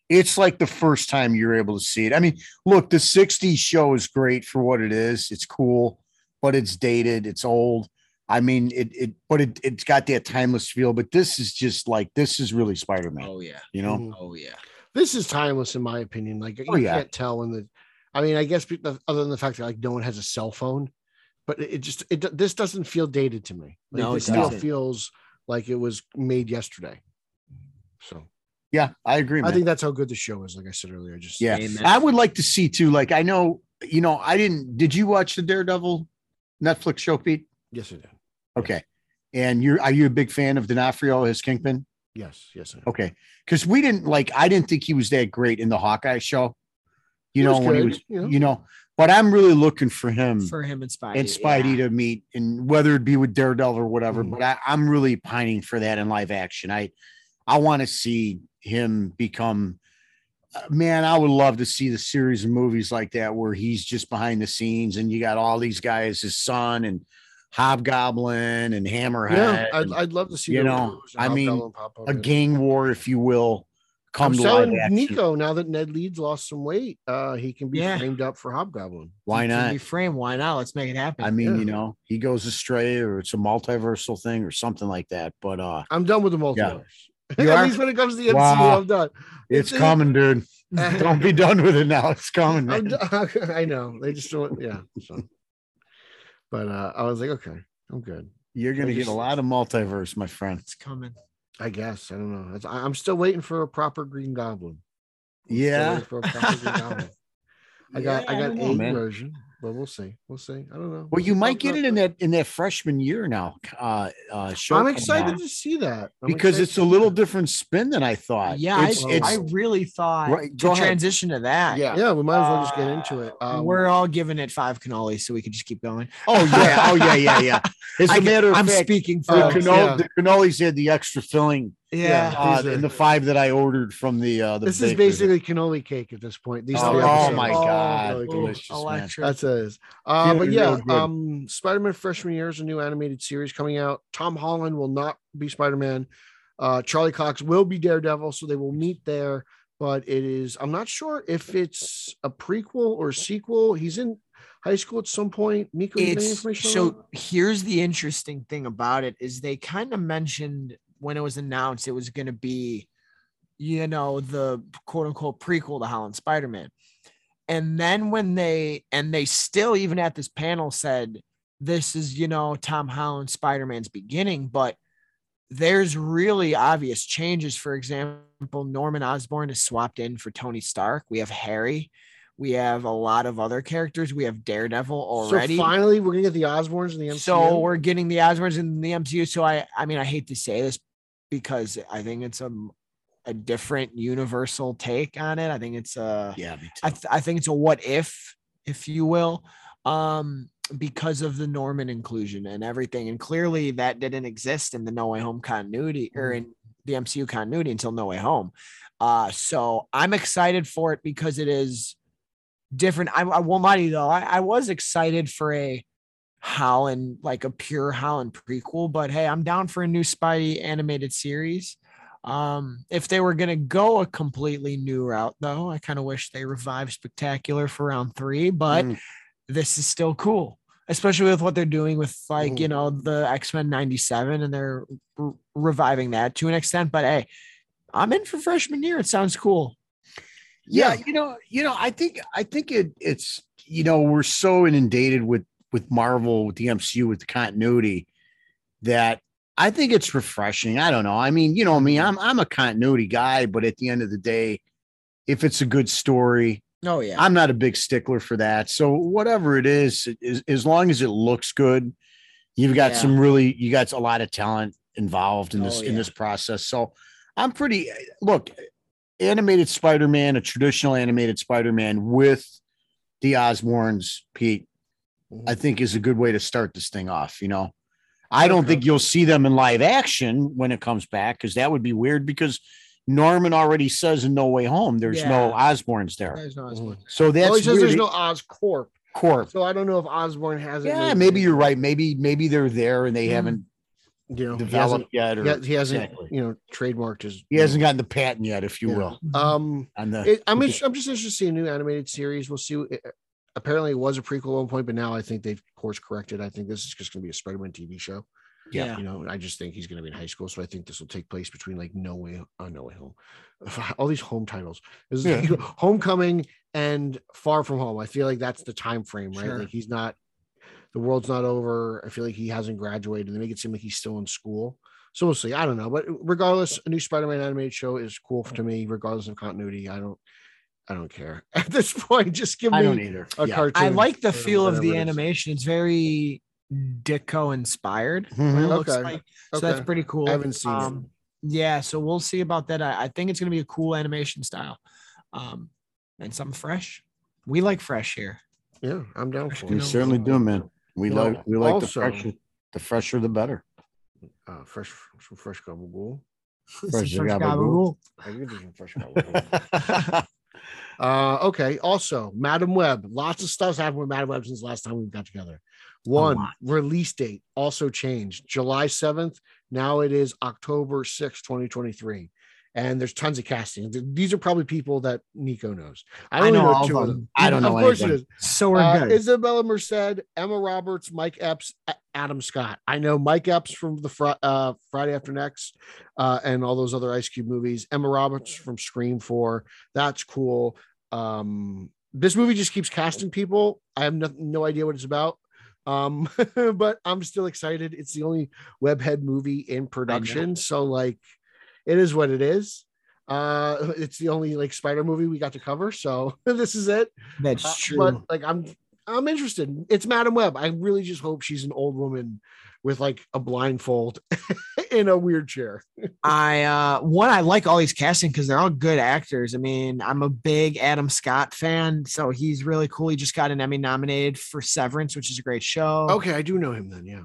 it's like the first time you're able to see it. I mean, look, the 60s show is great for what it is. It's cool, but it's dated, it's old. I mean, it it but it it's got that timeless feel, but this is just like this is really Spider-Man, Oh yeah, you know? Mhm. oh yeah. this is timeless in my opinion. Like you Oh, yeah. can't tell when the. I mean, I guess other than the fact that like no one has a cell phone, but it, it just it this doesn't feel dated to me. Like, No, it still feels like it was made yesterday. So Yeah, I agree. I think that's how good the show is. Like I said earlier, just yeah. Amen. I would like to see too. Like I know, you know, I didn't did you watch the Daredevil Netflix show, Pete? yes, I did. Okay. And you're are you a big fan of D'Onofrio as Kingpin? Yes, yes, I did. Okay. Because we didn't like I didn't think he was that great in the Hawkeye show. You He know, was when he was you know. you know, but I'm really looking for him For him and Spidey, and Spidey yeah. to meet, and whether it be with Daredevil or whatever. Mhm. But I, I'm really pining for that in live action. I I want to see him become. uh, Man, I would love to see the series of movies like that where he's just behind the scenes and you got all these guys, his son and Hobgoblin and Hammerhead, Yeah, I'd, and I'd love to see you know, I mean, Hobgoblin pop up a gang war, if you will, come I'm to selling action. Nico now that Ned Leeds lost some weight. Uh, he can be Yeah. framed up for Hobgoblin. Why He can not? Be framed. Why not? Let's make it happen. I mean, Yeah. you know, he goes astray or it's a multiversal thing or something like that. But uh I'm done with the multiverse. You At are? least when it comes to the MCU, Wow. I'm done. it's It's- coming, dude. Don't be done with it now. It's coming, I'm man. I know they just don't. Yeah. So, but uh, I was like, okay, I'm good. You're gonna I get a lot of multiverse, my friend. it's coming. I guess I don't know. It's- I- I'm still waiting for a proper Green Goblin. I'm Yeah. waiting for a proper Green Goblin. I got I got don't know, a man. version, but we'll see. We'll see. I don't know. Well, you might get it in that. that in that freshman year now. Uh, uh, show I'm excited out. to see that I'm because it's a little that. different spin than I thought. Yeah, I, it's, I- it's I really thought Right, to go ahead. transition to that. yeah. Yeah, we might as well just get into it. Um, We're all giving it five cannolis, so we could just keep going. Oh yeah, oh yeah, yeah, yeah. As a I, matter of I'm fact, speaking for Oh, cannoli, yeah. the cannolis had the extra filling yeah. Yeah. uh, these are- in the five that I ordered from the uh the this is basically cannoli cake at this point. These Oh, three oh episodes. my Oh, god, really delicious, man. That's it. is. Uh, Feeling but yeah, real um, Spider-Man freshman year is a new animated series coming out. Tom Holland will not be Spider-Man. Uh, Charlie Cox will be Daredevil, so they will meet there. But it is, I'm not sure if it's a prequel or sequel. He's in high school at some point. Nico, you any information so that? here's the interesting thing about it is they kind of mentioned when it was announced it was going to be, you know, the quote unquote prequel to Holland Spider Man. And then when they, and they still, even at this panel, said this is, you know, Tom Holland Spider Man's beginning, but there's really obvious changes. For example, Norman Osborn is swapped in for Tony Stark. We have Harry. We have a lot of other characters. We have Daredevil already. So finally, we're gonna get the Osborns in the MCU. So we're getting the Osborns in the MCU. So I, I mean, I hate to say this because I think it's a, a different universal take on it. I think it's a, Yeah. I, th- I think it's a what if, if you will, um, because of the Norman inclusion and everything. And clearly that didn't exist in the No Way Home continuity or in the MCU continuity until No Way Home. Uh, so I'm excited for it because it is different. I, I won't lie to you though. I, I was excited for a Holland, like a pure Holland prequel, but hey, I'm down for a new Spidey animated series. Um, if they were gonna go a completely new route, though, I kind of wish they revived Spectacular for round three, but Mm. this is still cool, especially with what they're doing with like you Mhm. know the X Men '97, and they're re- reviving that to an extent. But hey, I'm in for freshman year. It sounds cool. yeah, Yeah. you know you know i think i think it it's you know we're so inundated with with marvel with the mcu with the continuity that i think it's refreshing. I don't know. I mean you know me i'm i'm a continuity guy but at the end of the day if it's a good story Oh yeah, i'm not a big stickler for that. So whatever it is is as long as it looks good you've got Yeah. some really you got a lot of talent involved in Oh, this in this process. So i'm pretty look animated Spider-Man, a traditional animated Spider-Man with the Osborns, Pete, I think is a good way to start this thing off. You know, I don't think you'll see them in live action when it comes back because that would be weird because Norman already says in No Way Home there's no Yeah. Osborns there. There's no. So that's well, he says there's no Oscorp, Corp. so I don't know if Osborn has it. Yeah, maybe you're right. Maybe maybe they're there and they Mm. haven't You know, he developed yet, or he, hasn't Exactly. you know, trademarked his. he hasn't gotten the patent yet, if you Yeah. will. Um, On the it, I'm I'm just interested to see a new animated series. We'll see. It, apparently, it was a prequel at one point, but now I think they've course corrected. I think this is just going to be a Spider-Man TV show. Yeah. You know, I just think he's going to be in high school, so I think this will take place between like No Way, uh, No Way Home, all these home titles. This is Yeah. like Homecoming and Far From Home. I feel like that's the time frame, right? Sure. Like he's not, the world's not over. I feel like he hasn't graduated. They make it seem like he's still in school. So we'll see. I don't know, but regardless, a new Spider-Man animated show is cool to me, regardless of continuity. I don't, I don't care at this point. Just give me I don't either. a Yeah. cartoon. I like the feel of the it is. animation. It's very Ditko inspired. what Mhm. it looks Okay. like. So that's pretty cool. I haven't seen it. um, Yeah, so we'll see about that. I, I think it's gonna be a cool animation style. Um, and something fresh. We like fresh here. Yeah, I'm down for We it. know, certainly do, man. We You know, like we like the fresher, the fresher the better. Uh, fresh, some fresh gabagool. Fresh Some gabagool. I can do some fresh gabagool. Uh, okay. Also, Madame Web. Lots of stuff's happened with Madame Web since the last time we got together. One release date also changed. July 7th. Now it is October 6th, 2023. And there's tons of casting. These are probably people that Nico knows. I, I know all two of them. them. I don't Of know Of course it anybody. is. So we're Uh, good. Isabela Merced, Emma Roberts, Mike Epps, Adam Scott. I know Mike Epps from the fr- uh, Friday After Next uh, and all those other Ice Cube movies. Emma Roberts from Scream 4. That's cool. Um, this movie just keeps casting people. I have no, no idea what it's about. Um, but I'm still excited. It's the only webhead movie in production. So, like, it is what it is. Uh, it's the only like spider movie we got to cover. So this is it. That's Uh, true. But like I'm I'm interested. It's Madame Web. I really just hope she's an old woman with like a blindfold in a weird chair. I uh one I like all these casting because they're all good actors. I mean, I'm a big Adam Scott fan, so he's really cool. He just got an Emmy nominated for Severance, which is a great show. Okay, I do know him then. Yeah.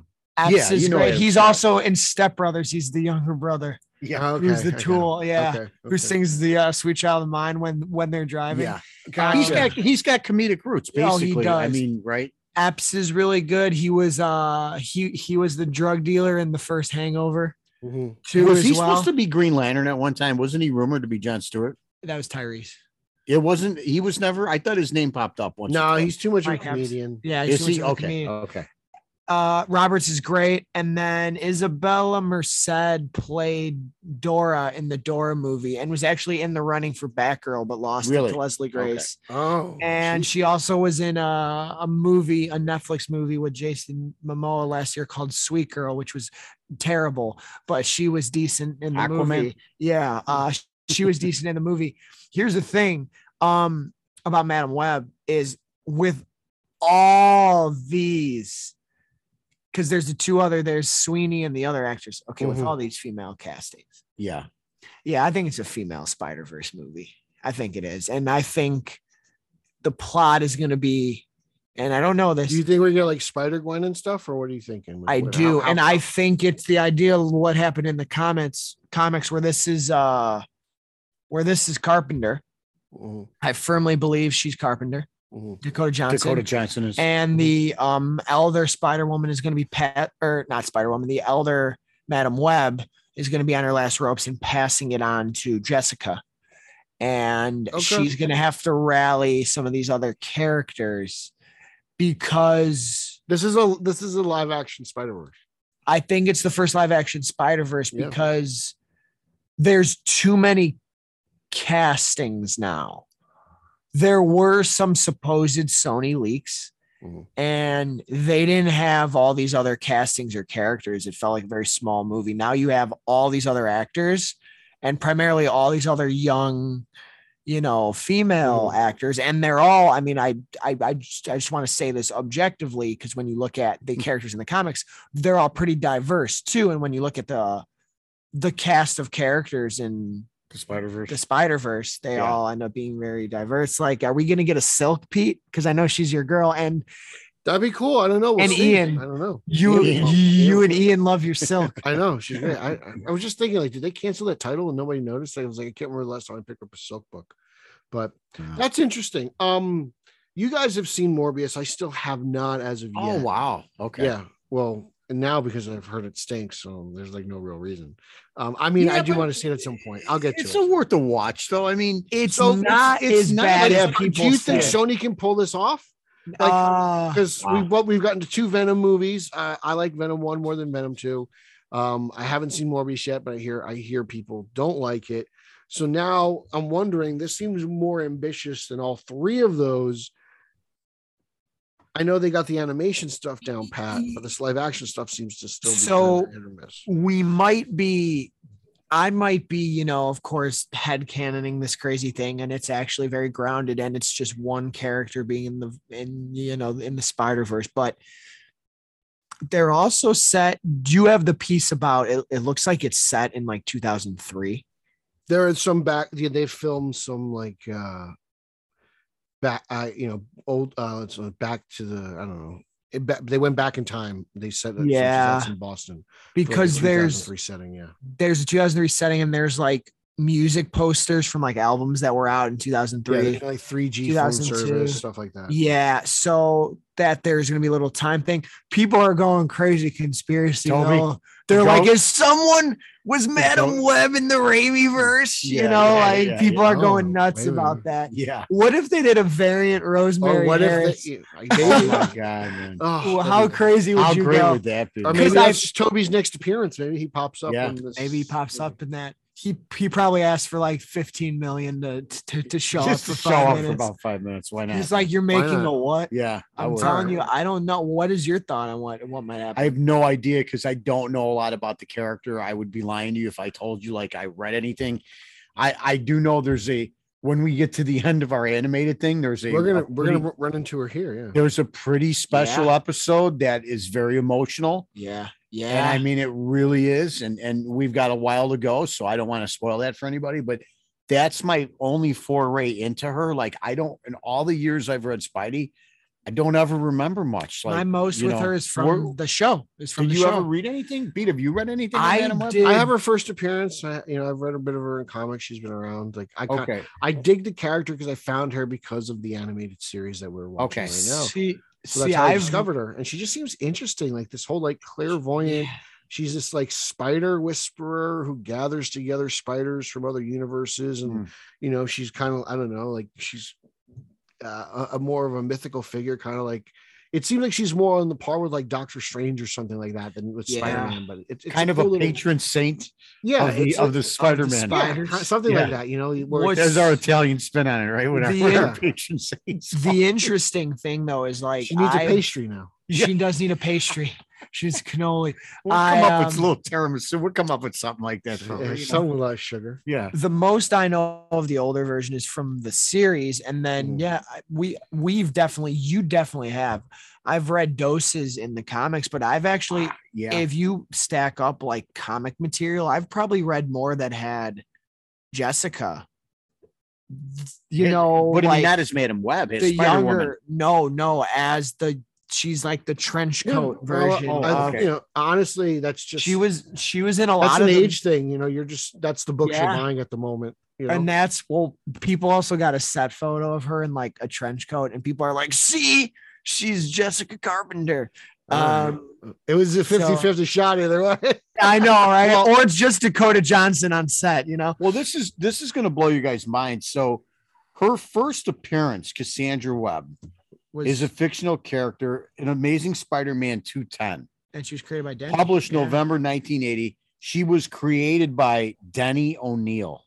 Yeah, is you know great. He's also in Step Brothers. He's the younger brother Yeah. Okay. who's the I got him. tool. Yeah. Okay, Who sings the uh, "Sweet Child of Mine" when when they're driving? Yeah, Gotcha. he's got he's got comedic roots. Oh, he Basically, I mean, right? Epps is really good. He was uh he he was the drug dealer in the first Hangover. Mhm. Two was he well. supposed to be Green Lantern at one time? Wasn't he rumored to be John Stewart? that was Tyrese. It wasn't. He was never. I thought his name popped up once. No, he's too much of a comedian. Yeah, Is he's he much of a okay? comedian. Okay. Uh, Roberts is great, and then Isabela Merced played Dora in the Dora movie, and was actually in the running for Batgirl, but lost it Really? to Leslie Okay. Grace. Oh, And she also was in a, a movie, a Netflix movie with Jason Momoa last year called Sweet Girl, which was terrible, but she was decent in the Aquaman? movie. Yeah, uh, she was decent in the movie. Here's the thing um, about Madame Web is with all these, because there's the two other, there's Sweeney and the other actors. Okay, with Mhm. all these female castings. Yeah. Yeah, I think it's a female Spider Verse movie. I think it is, and I think the plot is going to be, and I don't know this. do you think we're gonna like Spider Gwen and stuff, or what are you thinking? I What- do, how- how- and I think it's the idea of what happened in the comics, comics where this is uh, where this is Carpenter. Mhm, I firmly believe she's Carpenter, mhm. Dakota Johnson. Dakota Johnson is. and the um elder Spider Woman is going to be Pat or not Spider Woman, the elder Madame Web is going to be on her last ropes and passing it on to Jessica. And Okay. she's going to have to rally some of these other characters because This is a this is a live action Spider Verse. I think it's the first live action Spider Verse Yeah. because there's too many castings now. There were some supposed Sony leaks, Mhm. and they didn't have all these other castings or characters. It felt like a very small movie. Now you have all these other actors, and primarily all these other young, you know, female Mhm. actors, and they're all. I mean, I I I just, I just want to say this objectively because when you look at the characters in the comics, they're all pretty diverse too. And when you look at the the cast of characters in the Spider Verse. the Spider Verse, they Yeah. all end up being very diverse. Like, are we gonna get a Silk Pete? Because I know she's your girl, and That'd be cool. I don't know. We'll And see. Ian. I don't know. you Yeah. you and Ian love your Silk. I know she's great. I, I I was just thinking, like, did they cancel that title and nobody noticed? I was like, I can't remember the last time I picked up a Silk book, but Yeah. that's interesting. Um, you guys have seen Morbius. I still have not as of Oh yet. wow. Okay. Yeah. Well, and now because I've heard it stinks, so there's like no real reason. Um, I mean, I do want to see it at some point. I'll get to It's it. a worth a watch, though. I mean, It's So not it's as not bad like- as people do you think say. Sony can pull this off? Uh, Because Wow. we what we've gotten to two Venom movies. Uh, I like Venom one more than Venom two. Um, I haven't seen Morbius yet, but I hear I hear people don't like it. So now I'm wondering. This seems more ambitious than all three of those. I know they got the animation stuff down pat, but this live action stuff seems to still be So- kind of hit or miss. we might be I might be, you know, of course, head canoning this crazy thing, and it's actually very grounded, and it's just one character being in the in you know in the Spider Verse, but they're also set. Do you have the piece about it? It looks like it's set in like 2003. There is some back. Yeah, they filmed some like uh back. Uh, you know, old. Uh, it's uh, back to the. I don't know. It, they went back in time. They said Yeah. in Boston Because there's 2003 setting. Yeah. there's a 2003 setting, and there's like music posters from like albums that were out in 2003. they- like 3G phone 2002. service stuff like that. Yeah, so that there's gonna be a little time thing. People are going crazy conspiracy. They're the like, is someone was Madame Web in the Raimi verse, you know, yeah, like yeah, people yeah. are going Oh, nuts about that. Yeah. What if they did a variant Or Rosemary? what Harris? if they? Oh my god, man. oh, how crazy would How you great go? would that be? Or maybe 'Cause I- that's Tobey's next appearance. Maybe he pops up. Yeah. in this- Maybe he pops up in that. He he probably asked for like 15 million to to, to show up Just for to show five up for about five minutes. Why not? He's like, you're making a what? yeah, I I'm telling you, I don't know. What is your thought on what what might happen? I have no idea because I don't know a lot about the character. I would be lying to you if I told you like I read anything. I I do know there's a when we get to the end of our animated thing, there's a We're gonna a we're gonna run into her here. Yeah. there's a pretty special episode that is very emotional. yeah, And yeah. I mean it really is. And and we've got a while to go, so I don't want to spoil that for anybody, but that's my only foray into her. Like I don't in all the years I've read Spidey, I don't ever remember much. Like My most with know, her is from we're- the show. Is from did the you show. ever read anything? Pete, have you read anything? I did. I have her first appearance. I, you know, I've read a bit of her in comics. She's been around. Like I, Okay. I dig the character because I found her because of the animated series that we're watching Okay. right now. See, So that's see, how I I've discovered her, and she just seems interesting. Like this whole like clairvoyant, she's this like spider whisperer who gathers together spiders from other universes, and Mm. you know, she's kind of I don't know, like she's uh, a, a more of a mythical figure, kind of like. It seems like she's more on the par with like Doctor Strange or something like that than with Yeah. Spider-Man, but it, it's kind of cool a little- patron saint yeah, of the it's of a- the Spider-Man. Yeah, spiders. something like that, you know. Where What's- There's our Italian spin on it, right? With our, uh, The- Yeah. patron saints. the interesting thing though is like she needs a I- pastry now. she does need a pastry. She's cannoli. We'll come I, up with a um, little tiramisu. We'll come up with something like that. For her, Yeah, you know? some with a lot of sugar. yeah. the most I know of the older version is from the series, and then Mhm. yeah, we we've definitely you definitely have. I've read doses in the comics, but I've actually, Yeah. if you stack up like comic material, I've probably read more that had Jessica. You know, but I like not as Madame Web, his the Spider Woman. younger, no, no, as the she's like the trench Yeah, coat well, version. oh, I- okay. You know, honestly, that's just She was she was in a lot of them. age thing. You know, you're just that's the books you're buying at the moment. You know, And that's well, people also got a set photo of her in like a trench coat, and people are like, see, she's Jessica Carpenter. Um, it was a 50 so- 50 shot either way. I know, right? Well- or it's just Dakota Johnson on set, you know? Well, this is this is going to blow you guys' mind. So, her first appearance, Cassandra Webb, Was, is a fictional character in Amazing Spider-Man 210, and she was created by Denny. published Yeah. November 1980. She was created by Denny O'Neil.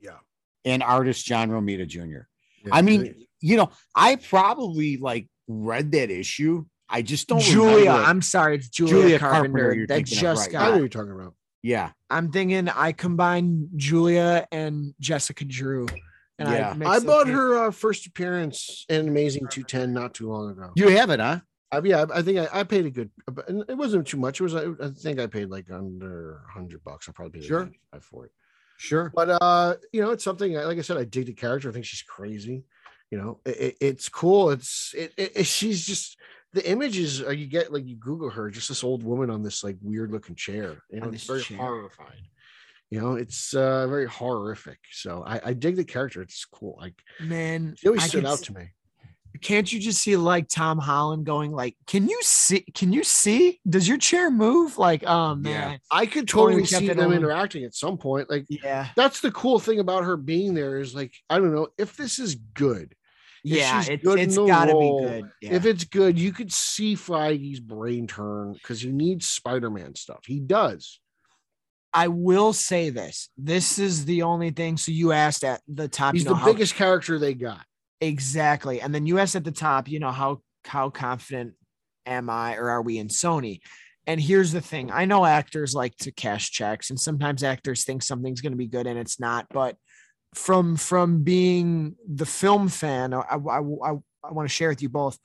Yeah. And artist John Romita Jr. I mean, you know, I probably like read that issue. I just don't Julia, remember. I'm sorry, it's Julia, Julia Carpenter. Carpenter that just right. I know got. what you're talking about. yeah. I'm thinking I combine Julia and Jessica Drew. And Yeah. I, I bought in. her uh, first appearance in Amazing 210 not too long ago. You have it, huh? I, yeah, I think I, I paid a good, but it wasn't too much. It was, I, I think I paid like under 100 bucks. I probably paid Sure. like for it. Sure. But uh, you know, it's something. Like I said, I dig the character. I think she's crazy. You know, it, it- it's cool. It's it, it, it- She's just the images. Uh, you get like you Google her, just this old woman on this like weird looking chair. You know, On it's very chair. horrified. You know, it's uh very horrific. So I, I dig the character. It's cool. Like man. it always I stood can out s- to me. can't you just see like Tom Holland going like, can you see? Can you see? Does your chair move? Like, oh man, I could Only totally see them on- interacting at some point. Like yeah, that's the cool thing about her being there is like I don't know if this is good. If yeah. she's It's, good in it's gotta role, be good. Yeah. If it's good, you could see Feige's brain turn because he needs Spider-Man stuff. He does. I will say this. This is the only thing. So you asked at the top. He's you know, the how- biggest character they got. exactly, and then you asked at the top. You know how how confident am I or are we in Sony? And here's the thing. I know actors like to cash checks, and sometimes actors think something's going to be good and it's not. But from from being the film fan, I I, I, I want to share with you both.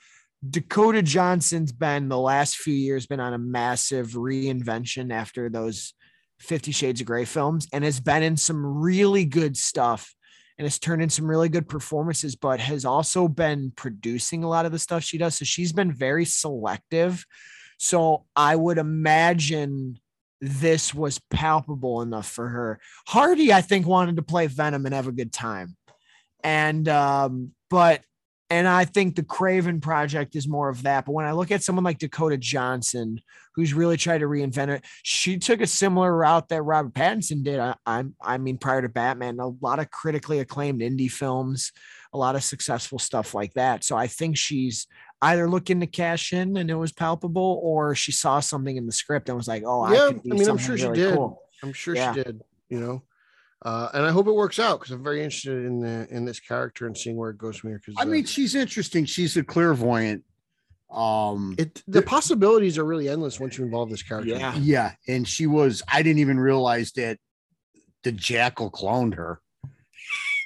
Dakota Johnson's been the last few years been on a massive reinvention after those Fifty Shades of Grey films and has been in some really good stuff and has turned in some really good performances, but has also been producing a lot of the stuff she does. So she's been very selective. So I would imagine this was palpable enough for her. Hardy, I think, wanted to play Venom and have a good time. And um, but and I think the Kraven project is more of that. But when I look at someone like Dakota Johnson, who's really tried to reinvent it, she took a similar route that Robert Pattinson did. I, I, I mean, prior to Batman, a lot of critically acclaimed indie films, a lot of successful stuff like that. So I think she's either looking to cash in and it was palpable, or she saw something in the script and was like, "Oh, Yeah, I I mean, I'm sure she did. cool." I'm sure Yeah. she did. You know, uh, and I hope it works out because I'm very interested in the in this character and seeing where it goes from here. Because I mean, she's interesting. She's a clairvoyant. Um, it the possibilities are really endless once you involve this character. Yeah. yeah, and she was. I didn't even realize that the Jackal cloned her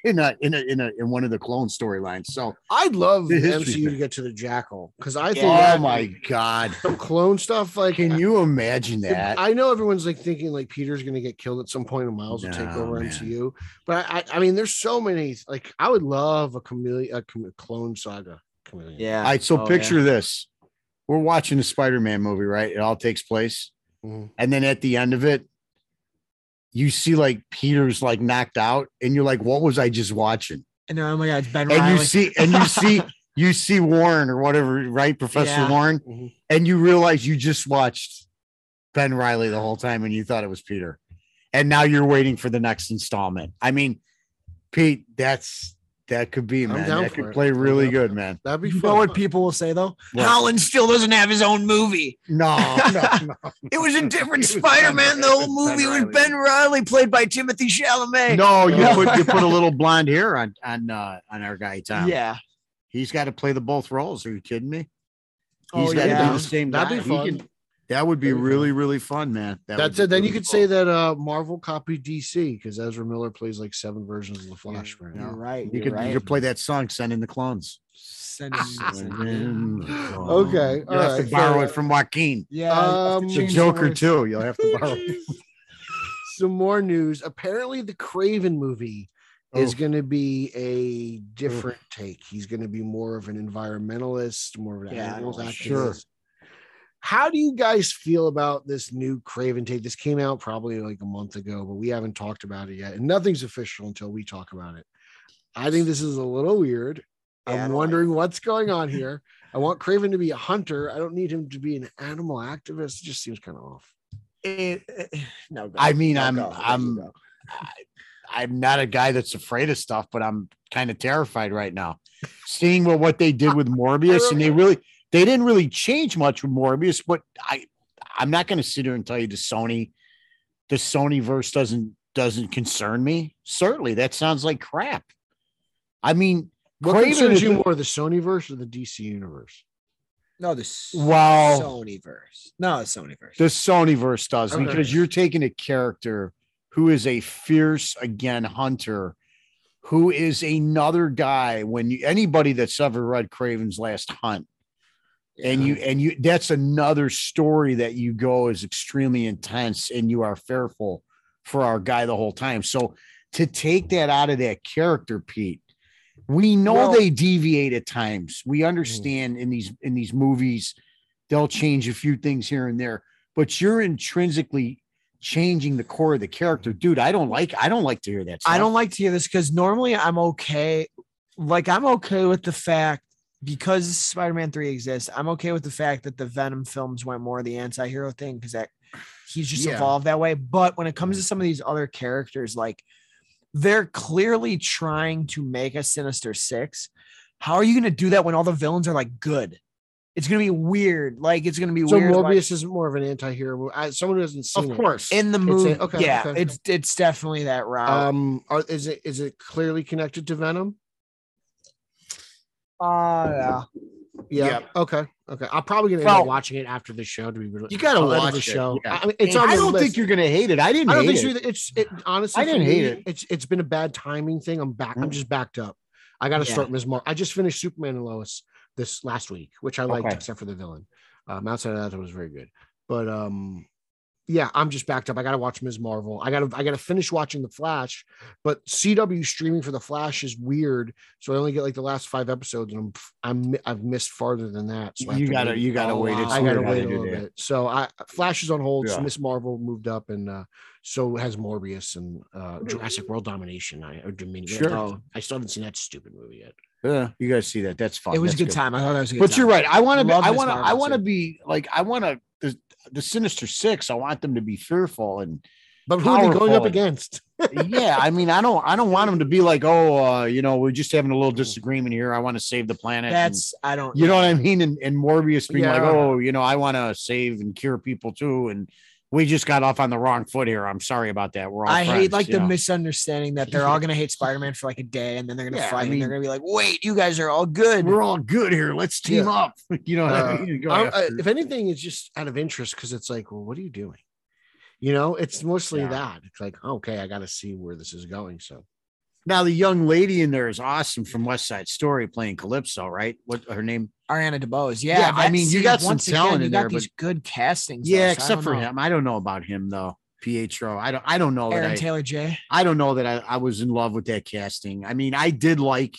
in a in a in a in one of the clone storylines. So, I'd love the The history MCU to get to the Jackal because I think Yeah. oh my god, some clone stuff like can you imagine that? I know everyone's like thinking like Peter's gonna get killed at some point and Miles will take over man. MCU, but I, I I mean there's so many like I would love a chameleon a chame- clone saga. Chameleon. Yeah. All right, so Oh, picture this: we're watching a Spider-Man movie, right? It all takes place, Mhm. and then at the end of it, you see like Peter's like knocked out, and you're like, "What was I just watching?" And then, oh my God, it's Ben and Riley. you see and you see you see Warren or whatever, right? Professor Yeah. Warren, Mhm. and you realize you just watched Ben Reilly the whole time and you thought it was Peter. And now you're waiting for the next installment. I mean, Pete, that's that could be, I'm man. That could it. play really down good, it. man. That'd be You fun. know what people will say though? What? Holland still doesn't have his own movie. No, no, no. It was a different was Spider-Man. The Ben- whole Ben movie was Reilly. Ben Reilly, played by Timothée Chalamet. No, you No. put you put a little blonde hair on on uh, on our guy Tom. Yeah. he's got to play the both roles. Are you kidding me? Oh, He's got to yeah. do the same. That'd be guy. He fun. can- that would be really really fun, man. That That's it. Then you could cool. say that uh Marvel copied DC because Ezra Miller plays like seven versions of the Flash right You're now. right. you could right. you could play that song "Send in the Clones." Send send In the clones. Okay, you'll all have right, to borrow fair it from Joaquin. Yeah. I have Um, The Joker words. too. You'll have to borrow. Some more news. Apparently, the Kraven movie is Oh. going to be a different take. He's going to be more of an environmentalist, more of an Yeah, animals activist. sure. How do you guys feel about this new Kraven take? This came out probably like a month ago, but we haven't talked about it yet, and nothing's official until we talk about it. I think this is a little weird. Yeah, I I'm don't like wondering what's going on here. I want Kraven to be a hunter. I don't need him to be an animal activist. It just seems kind of off. It- it- no, go. I mean, No, I'm go. I'm Go. I'm not a guy that's afraid of stuff, but I'm kind of terrified right now. Seeing what what they did with Morbius, and they really they didn't really change much with Morbius, but I I'm not going to sit here and tell you the Sony the Sony verse doesn't doesn't concern me. Certainly, that sounds like crap. I mean, What Kraven concerns is- you more, the Sony verse or the DC universe? No, the S- Well- Sony verse. No, the Sony verse. the Sony verse does Okay. because you're taking a character who is a fierce again hunter who is another guy when you anybody that's ever read Kraven's Last Hunt and you and you that's another story that you go is extremely intense and you are fearful for our guy the whole time. So to take that out of that character Pete we know Well- they deviate at times. We mm-hmm. understand in these in these movies they'll change a few things here and there but you're intrinsically changing the core of the character. Mm-hmm. Dude i don't like i don't like to hear that I don't like to hear this because normally I'm okay. Like I'm okay with the fact because Spider-Man 3 exists, I'm okay with the fact that the Venom films went more the anti-hero thing because that he's just Yeah. evolved that way. But when it comes to some of these other characters, like they're clearly trying to make a Sinister Six. How are you going to do that when all the villains are like good? It's going to be weird. Like it's going to be So weird. like- Morbius is more of an anti-hero. movie. I, someone who hasn't seen of it. course in the It's a- movie. okay, yeah, okay. it's it's definitely that route. Um, are, is it is it clearly connected to Venom? Uh, yeah. Yeah. Yeah. Okay. Okay. I'm probably gonna end Well- up watching it after the show. To be really, You gotta watch the it, show. yeah. I mean, it's on i don't list. think you're gonna hate it i didn't I don't hate think it. so either. It's it honestly. I didn't hate me, it. It's it's been a bad timing thing. I'm back. I'm Mm. just backed up. I got to Yeah. start Ms. Mar. I just finished Superman and Lois this last week, which I liked Okay. except for the villain. Um, outside of that, it was very good. But um, yeah, I'm just backed up. I got to watch Ms. Marvel. I got to I got to finish watching the Flash. But CW streaming for the Flash is weird, so I only get like the last five episodes, and I'm I'm I've missed farther than that. So you gotta you gotta Oh, wait. I gotta wait a little bit. So I Flash is on hold. Yeah. Miss Marvel moved up, and uh, so has Morbius and uh, Jurassic World Domination. I or Dominion. Sure. Oh, I still haven't seen that stupid movie yet. Yeah, you guys see that. That's fun. It was That's a good time. I thought that was a good But time. you're right. I want to be. I want to. I want to be like. I want to. The, the Sinister Six. I want them to be fearful and But who are they going up against? yeah. I mean, I don't. I don't want them to be like, oh, uh, you know, we're just having a little disagreement here. I want to save the planet. and- That's I don't. you know what I mean. And, and Morbius being like, oh, you know, I want to save and cure people too. And we just got off on the wrong foot here. I'm sorry about that. We're all. I hate like the know? misunderstanding that they're all gonna hate Spider-Man for like a day, and then they're gonna Yeah, I fight, and they're gonna be like, "Wait, you guys are all good." We're all good here. Let's team Yeah. up. You know what I Uh, mean? I- after- if anything, it's just out of interest because it's like, well, what are you doing? You know, it's mostly Yeah. that. It's like, okay, I got to see where this is going. So Now the young lady in there is awesome from West Side Story playing Calypso, right? What her name? Ariana DeBose, yeah. Yeah, I mean, you got some once again, talent you in got there, these good castings. Yeah, though, so except for know. him. I don't know about him though. Pietro. I don't I don't know that Aaron I, Taylor J. I don't know that I, I was in love with that casting. I mean, I did like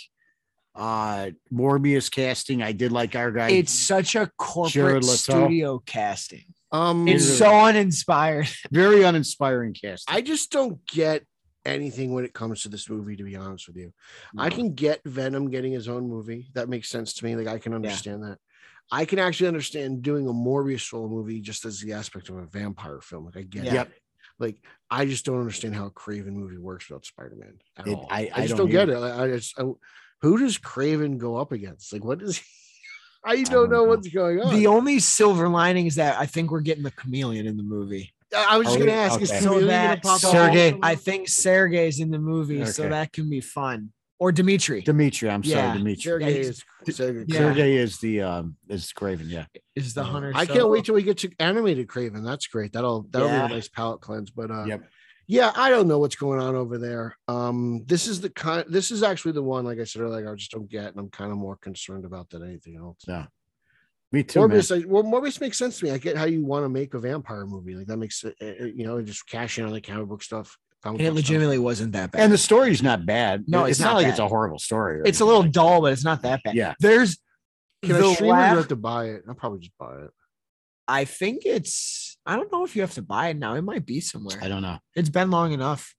uh Morbius casting. I did like our guy. It's such a corporate studio casting. um It's so uninspired. very uninspiring casting. I just don't get anything when it comes to this movie, to be honest with you. I mm. can get Venom getting his own movie. That makes sense to me. Like I can understand that. I can actually understand doing a Morbius solo movie just as the aspect of a vampire film. Like I get Yeah. it. Like I just don't understand how a Kraven movie works without It- all. I- I, I just don't don't, get it. I, I just I, who does Kraven go up against? Like what is I don't, don't know know. what's going on. The only silver lining is that I think we're getting the chameleon in the movie. I I was just Oh, gonna ask, is okay. Chameleon So that- pop so? Sergey- also? I think Sergey's in the movie, so that can be fun. Or Dimitri Dimitri. I'm Yeah. sorry, Dimitri. Sergey is Sergey. Yeah. Sergey is the um is Kraven. Yeah. is the hunter. I so- can't wait till we get to animated Kraven. That's great. That'll that'll Yeah. be a nice palate cleanse. But uh, Yep. yeah, I don't know what's going on over there. Um, this is the kind. This is actually the one, like I said earlier, I just don't get, and I'm kind of more concerned about than anything else. Yeah. Me too. man. Morbius, I, well, Morbius makes sense to me. I get how you want to make a vampire movie. Like that makes it, you know, just cash in on the comic book stuff. comic And it book stuff. legitimately wasn't that bad. And the story's not bad. No, it's, it's not, not like bad. it's a horrible story. or it's a little like dull, but it's not that bad. Yeah. There's Can the I stream it or do laugh- I have to buy it? I'll probably just buy it. I think it's I don't know if you have to buy it now. It might be somewhere. I don't know. It's been long enough.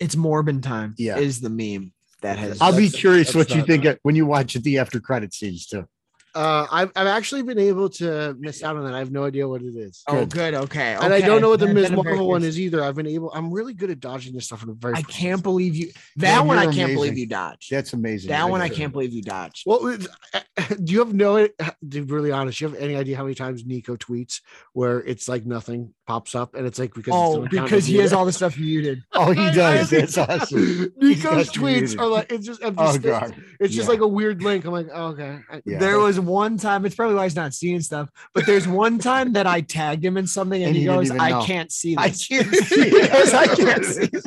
It's Morbin time. Yeah. Is the meme that has I'll be curious what you think of- when you watch it the after credit scenes too. Uh, I've I've actually been able to miss out on that. I have no idea what it is. Oh, good. Okay. And I don't know what the Ms. then I'm very Marvel one is either. I've been able. I'm really good at dodging this stuff in a very. I can't believe you. That Man, one I can't believe you dodged. That's amazing. that one I can't believe you dodged. Well, do you have no? To be really honest, do you have any idea how many times Nico tweets where it's like nothing pops up and it's like because Oh, because he has all the stuff muted. Oh, he does. That's awesome. Nico's tweets muted. are like it's just empty. Oh space. god. It's just like a weird link. I'm like, oh, okay. Yeah. There was one time, it's probably why he's not seeing stuff, but there's one time that I tagged him in something and, And he goes, I can't see I can't see I can't see this.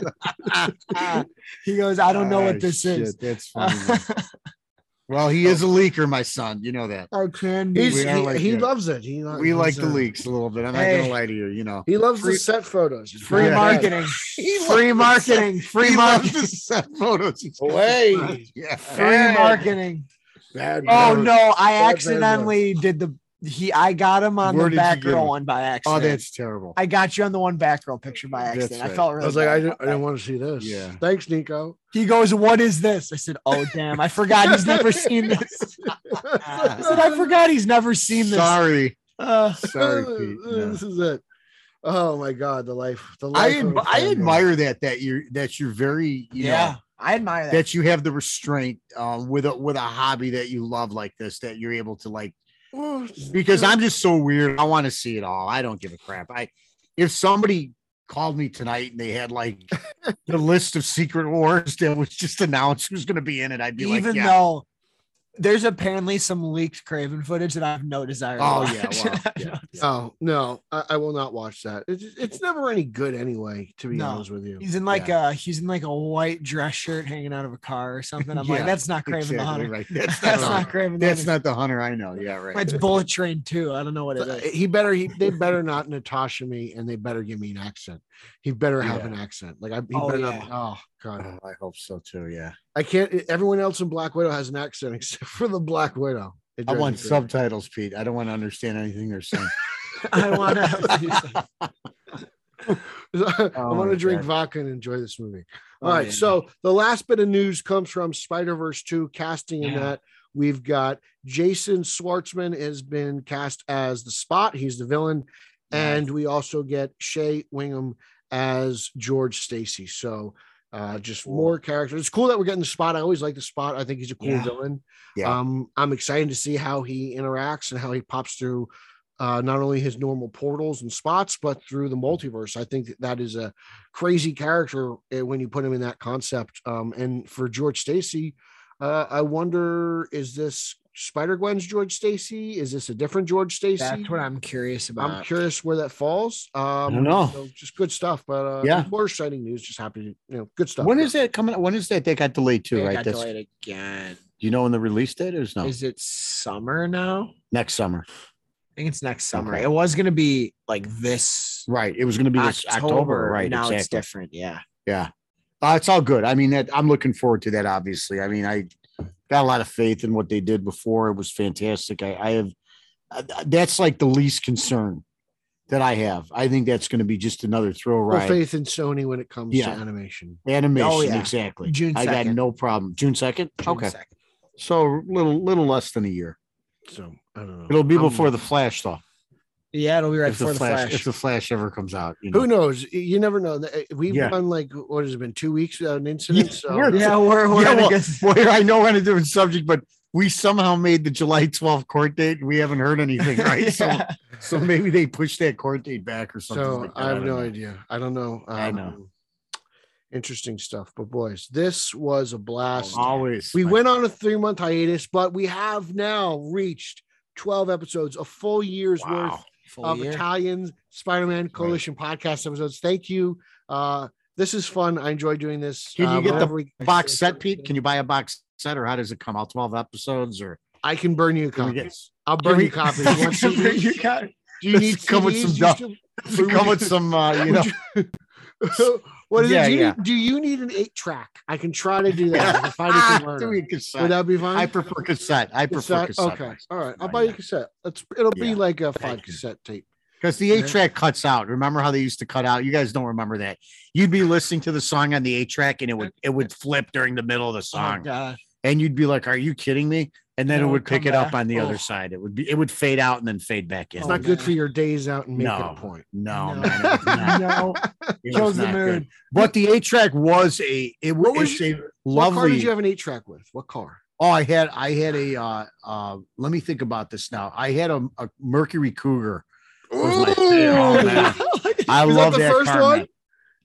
he goes, I don't know Ah, what this is. That's funny. Man. well, he is a leaker, my son. You know that. I can be. He's, he, like he loves it. He lo- We like he's, the leaks a little bit. I'm not gonna lie to you. You know, He loves Free- the set photos. Free very- marketing. Free marketing. Free marketing. set photos. Away. Yeah. Free marketing. Bad Oh no, I Bad, bad accidentally did the he I got him on Where the back row one by accident. Oh, that's terrible. I got you on the one back row picture by That's accident. I right. felt I was like, I didn't, I didn't want to see this. Yeah. Thanks, Nico. He goes, "What is this?" I said, "Oh damn, I forgot he's never seen this." I said, "I forgot he's never seen this." Sorry. Uh, Sorry, Pete. No. This is it. Oh my god, the life. The life. I, ad- a I fanboy. admire that that you're that you're very you yeah, know I admire that. that you have the restraint um with a with a hobby that you love like this that you're able to like Well, because I'm just so weird. I want to see it all. I don't give a crap. I if somebody called me tonight and they had like the list of secret wars that was just announced who's going to be in it, I'd be Even like, yeah. though there's apparently some leaked Kraven footage that I have no desire. to Oh, yeah, well, yeah. Oh no, I, I will not watch that. It's, it's never any good anyway. To be No. honest with you, He's in like a uh, he's in like a white dress shirt hanging out of a car or something. I'm Yeah, like, that's not Kraven the Hunter. right. That's, That's not, Kraven. the that's Hunter. not the hunter I know. Yeah, right. It's Bullet Train too. I don't know what it is. Uh, he better he they better not Natasha me, and they better give me an accent. He better have Yeah. an accent. Like I, he Oh, better yeah. not. Oh god, Oh, I hope so too. Yeah. I can't. Everyone else in Black Widow has an accent except for the Black Widow. I want subtitles, Pete. I don't want to understand anything they're saying. I want to. I want Oh, to drink God. vodka and enjoy this movie. Oh, All right. yeah. So the last bit of news comes from Spider Verse 2 casting in Yeah. that. We've got Jason Schwartzman has been cast as the spot. He's the villain. And we also get Shea Whigham as George Stacy. So uh, just Cool. more characters. It's cool that we're getting the spot. I always like the spot. I think he's a cool Yeah. villain. Yeah. Um, I'm excited to see how he interacts and how he pops through uh, not only his normal portals and spots, but through the multiverse. I think that, that is a crazy character uh, when you put him in that concept. Um, and for George Stacy, uh, I wonder is this Spider Gwen's George Stacy? Is this a different George Stacy? That's what I'm curious about. I'm curious where that falls. Um, don't know. so just good stuff, but uh, Yeah. more exciting news. Just happy, to, you know, good stuff. when is that coming? When is that? They got delayed too, It right? got That's delayed again. do you know when the release date is? No, Is it summer now? next summer. I think it's next summer. Okay. It was gonna be like this Right. It was going to be this October. Right. Now it's different. Yeah. Yeah. Uh, it's all good. I mean, that, I'm looking forward to that. Obviously, I mean, I got a lot of faith in what they did before. It was fantastic. I, I have. uh, That's like the least concern that I have. I think that's going to be just another thrill Full ride. faith in Sony when it comes Yeah. to animation. Animation, Oh, yeah. exactly. June 2nd. I got no problem. June second. June Okay, 2nd. so little little less than a year. So I don't know. It'll be I'm- before the Flash, though. Yeah, it'll be right if before the Flash, flash. if the Flash ever comes out, you Who knows? You never know. We've Yeah. done like what has it been two weeks without an incident. So we're- yeah, we're, we're Yeah, in a well, I know we're on a different subject, but we somehow made the July 12th court date and we haven't heard anything, right? So, Yeah. so maybe they pushed that court date back or something. so like that. I have don't no know. idea. I don't know. I know. Um, Interesting stuff. But boys, this was a blast. Always. We my- went on a three month hiatus, but we have now reached 12 episodes, a full year's worth Wow. Full of year. Italian Spider-Man Coalition podcast episodes. Thank you. Uh, this is fun. I enjoy doing this. Can you Uh, get the we- Box set, Pete? Can you buy a box set or how does it come out? 12 episodes or I can burn you a copy. get I'll burn we- you copies. You want CDs? you got Do you need Does it come with some still- come with some uh, you know what is Yeah, it? Do you, yeah. need, do you need an eight track? I can try to do that. I can find a converter. Do a Would that be fine? I prefer cassette. I prefer Cassette? cassette. Okay. All right. I'll buy you a cassette. It'll be like a five cassette tape. Because the eight track cuts out. Remember how they used to cut out? You guys don't remember that. You'd be listening to the song on the eight track and it would it would flip during the middle of the Oh, song. God. and you'd be like, Are you kidding me? And then it it would would pick come it up back. on the other Oh. side. It would be it would fade out and then fade back in. It's Oh, not good man. for your days out and making no, a point. no, No. man. It was not, no, it the not mood. good. But the eight track was a it What was was a What car did you have an eight track with? What car? Oh, I had I had a uh uh let me think about this now. I had a, a Mercury Cougar. was. Oh, man. I Was that love the that, first car, one? man.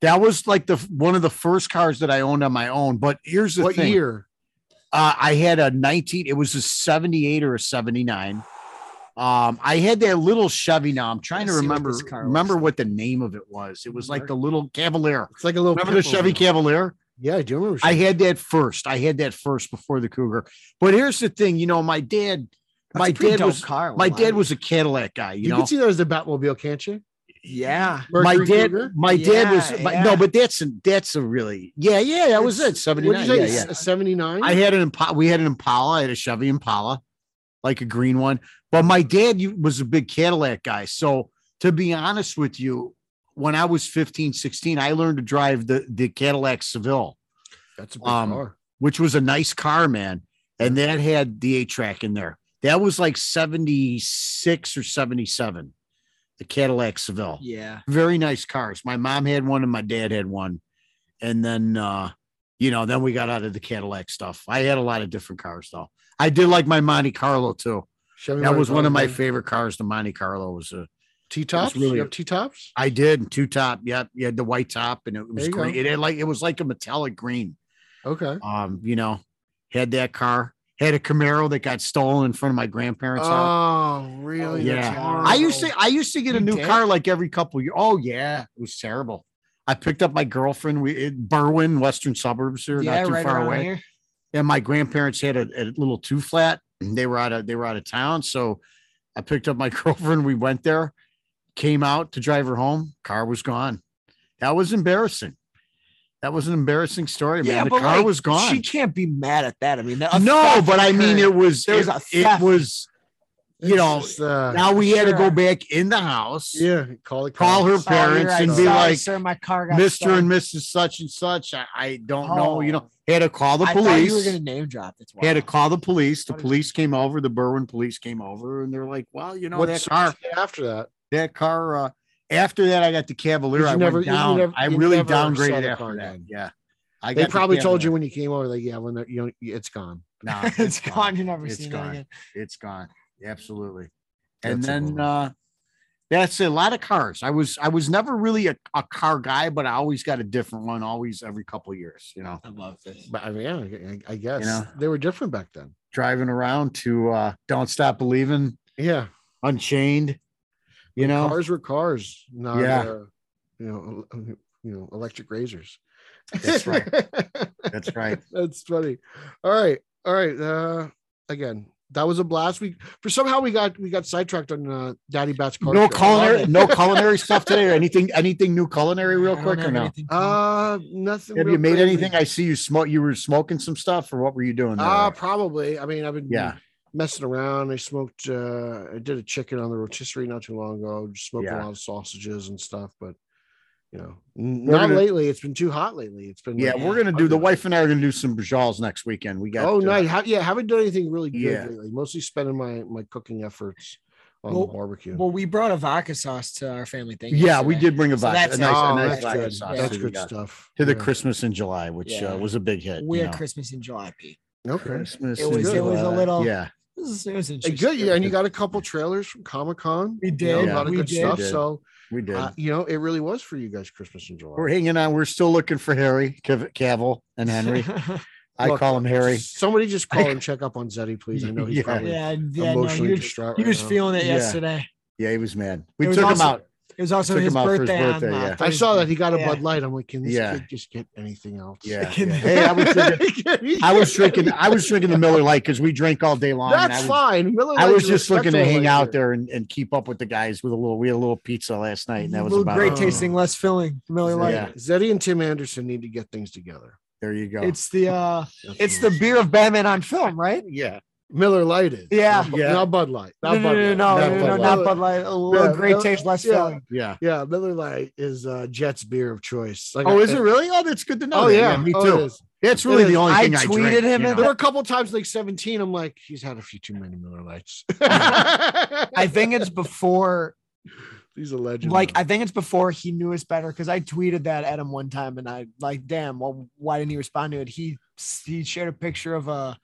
That was like the one of the first cars that I owned on my own. But here's the what thing. year? Uh, I had a 19, it was a 78 or a 79. Um, I had that little Chevy now. I'm trying to Let's what remember car remember what the name of it was. It was like the little Cavalier. It's like a little. Remember the Chevy. Cavalier? Yeah, I do remember. I had that first. I had that first before the Cougar. But here's the thing, you know, my dad, That's my dad was car. my dad was a Cadillac guy, you, You, know. can see that as the Batmobile, can't you? Yeah. my dad, Cougar? my dad was Yeah, but yeah. no, but that's a that's a really yeah, yeah, that was it. What 79. did you Yeah, say? yeah. A 79? I had an Impala. We had an Impala. I had a Chevy Impala, like a green one. But my dad was a big Cadillac guy. So to be honest with you, when I was 15, 16, I learned to drive the, the Cadillac Seville, That's a big um, car. which was a nice car, man. And that had the eight track in there. That was like 76 or 77, the Cadillac Seville Yeah. very nice cars. My mom had one and my dad had one. And then uh, you know, then we got out of the Cadillac stuff. I had a lot of different cars though. I did like my Monte Carlo too. Chevy That was one of my favorite cars. The Monte Carlo was a T tops. really- you have T tops. I did two top. Yep. You had the white top and it was great. go. It had like it was like a metallic green. Okay. Um, you know, had that car, had a Camaro that got stolen in front of my grandparents' house. Oh, really? Yeah. I used to. I used to get a new did? car like every couple years. Oh yeah, it was terrible. I picked up my girlfriend we in Berwyn, western suburbs here, yeah, not too right far away. here. And my grandparents had a, a little two flat. They were out of they were out of town, so I picked up my girlfriend. We went there, came out to drive her home. Car was gone. That was embarrassing. That was an embarrassing story, man. the car like, was gone. She can't be mad at that. I mean, no, but I mean, it was There was it, a it was you It's know. just, uh, now we had to go back in the house. yeah, call it. Call her Oh, you're parents right. and be Sorry, like, sir, my car got Mr. stolen." and Mrs. Such and such. I, I don't know. You know, Oh. had to call the I police. you were gonna name drop. That's why. Had to call the police. The What is- police came over. The Berwyn police came over, and they're like, "Well, you know, What's that car, after that? that car." Uh, after that, I got the Cavalier. You I never- went you down. never- I really downgraded the after car that. again? Yeah, I They got the probably told you when you came over, like, yeah, when they're, you know, it's gone. Nah, it's gone. You're never It's seeing gone. it again. It's gone. Absolutely. And That's a then uh that's a lot of cars. I was I was never really a, a car guy, but I always got a different one, always every couple of years, you know, I love this. But I mean, yeah, I, I guess know? they were different back then. driving around to uh Don't Stop Believing, Yeah, Unchained, you know. cars were cars, not Yeah. uh, you know, you know, electric razors. That's right. That's right. That's funny. All right, all right. Uh, again, that was a blast. We for somehow we got we got sidetracked on uh, Daddy Bat's car. No show. culinary, no culinary stuff today or anything, anything new culinary real I quick or have no? Uh, nothing. Have you made crazy. anything? I see you smoke. You were smoking some stuff, or what were you doing? There? Uh, probably. I mean, I've been yeah, messing around. I smoked. uh I did a chicken on the rotisserie not too long ago. Just smoked Yeah. a lot of sausages and stuff, but you know, We're not gonna- layly. It's been too hot lately. It's been Yeah, like, we're gonna do the wife and I are gonna do some brajals next weekend. We got Oh, uh, nice. Ha- yeah, haven't done anything really good Yeah. lately. Mostly spending my my cooking efforts on Well- the barbecue. Well, we brought a vodka sauce to our family thing. Yeah, we did bring a So vodka, that's a nice, Oh, a nice that's vodka good. sauce That's good stuff. to the Yeah. Christmas in July, which Yeah. uh, was a big hit. We you had know. Christmas in July, Pete. Okay. Christmas. It was- it was a little- Yeah, It was, it was A interesting. good yeah, and you got a couple trailers from Comic Con. We You know, did. a lot of good did. stuff. We. So, we did. uh, you know, it really was for you guys Christmas in July. we're hanging on. We're still looking for Harry, Cav- Cavill, and Henry. I Look, call him Harry. Somebody just call and check up on Zeddy, please. I know he's Yeah. probably yeah, yeah, no, emotionally he was, distraught. he right was now. feeling it Yeah. yesterday. Yeah, he was mad. We It was took him also- out. It was also his him out for his birthday. birthday, on, uh, yeah. I saw that he got a Yeah. Bud Light. I'm like, can this Yeah. kid just get anything else? Yeah. Yeah. Hey, I was drinking. I was drinking. I was drinking the Miller Lite because we drank all day long. and I That's was, fine. Miller I was just looking to hang out there and, and keep up with the guys with a little. We had a little pizza last night, and that a was little about great it. tasting, less filling. Miller Lite. Yeah. Zeddy and Tim Anderson need to get things together. There you go. It's the uh, it's the beer of Batman on film, right? yeah. Miller Lite is. Yeah. Not, Yeah. not Bud Light. No, Not no, Bud no, no, Light. no, Not no, Bud no, Light. not Bud Light. A little Yeah, great taste, less yeah. filling. Yeah. Yeah, Miller Lite is uh, Jett's beer of choice. Like, Oh, I- is it really? Oh, that's good to know. Oh that. yeah, me Oh, too. it is. Really It the only I thing I tweeted drink, him you know? There were a couple times like 17. I'm like, he's had a few too many Miller Lites. I think it's before, he's a legend. like. I think it's before he knew us better because I tweeted that at him one time and I like, damn, well, why didn't he respond to it? He he shared a picture of a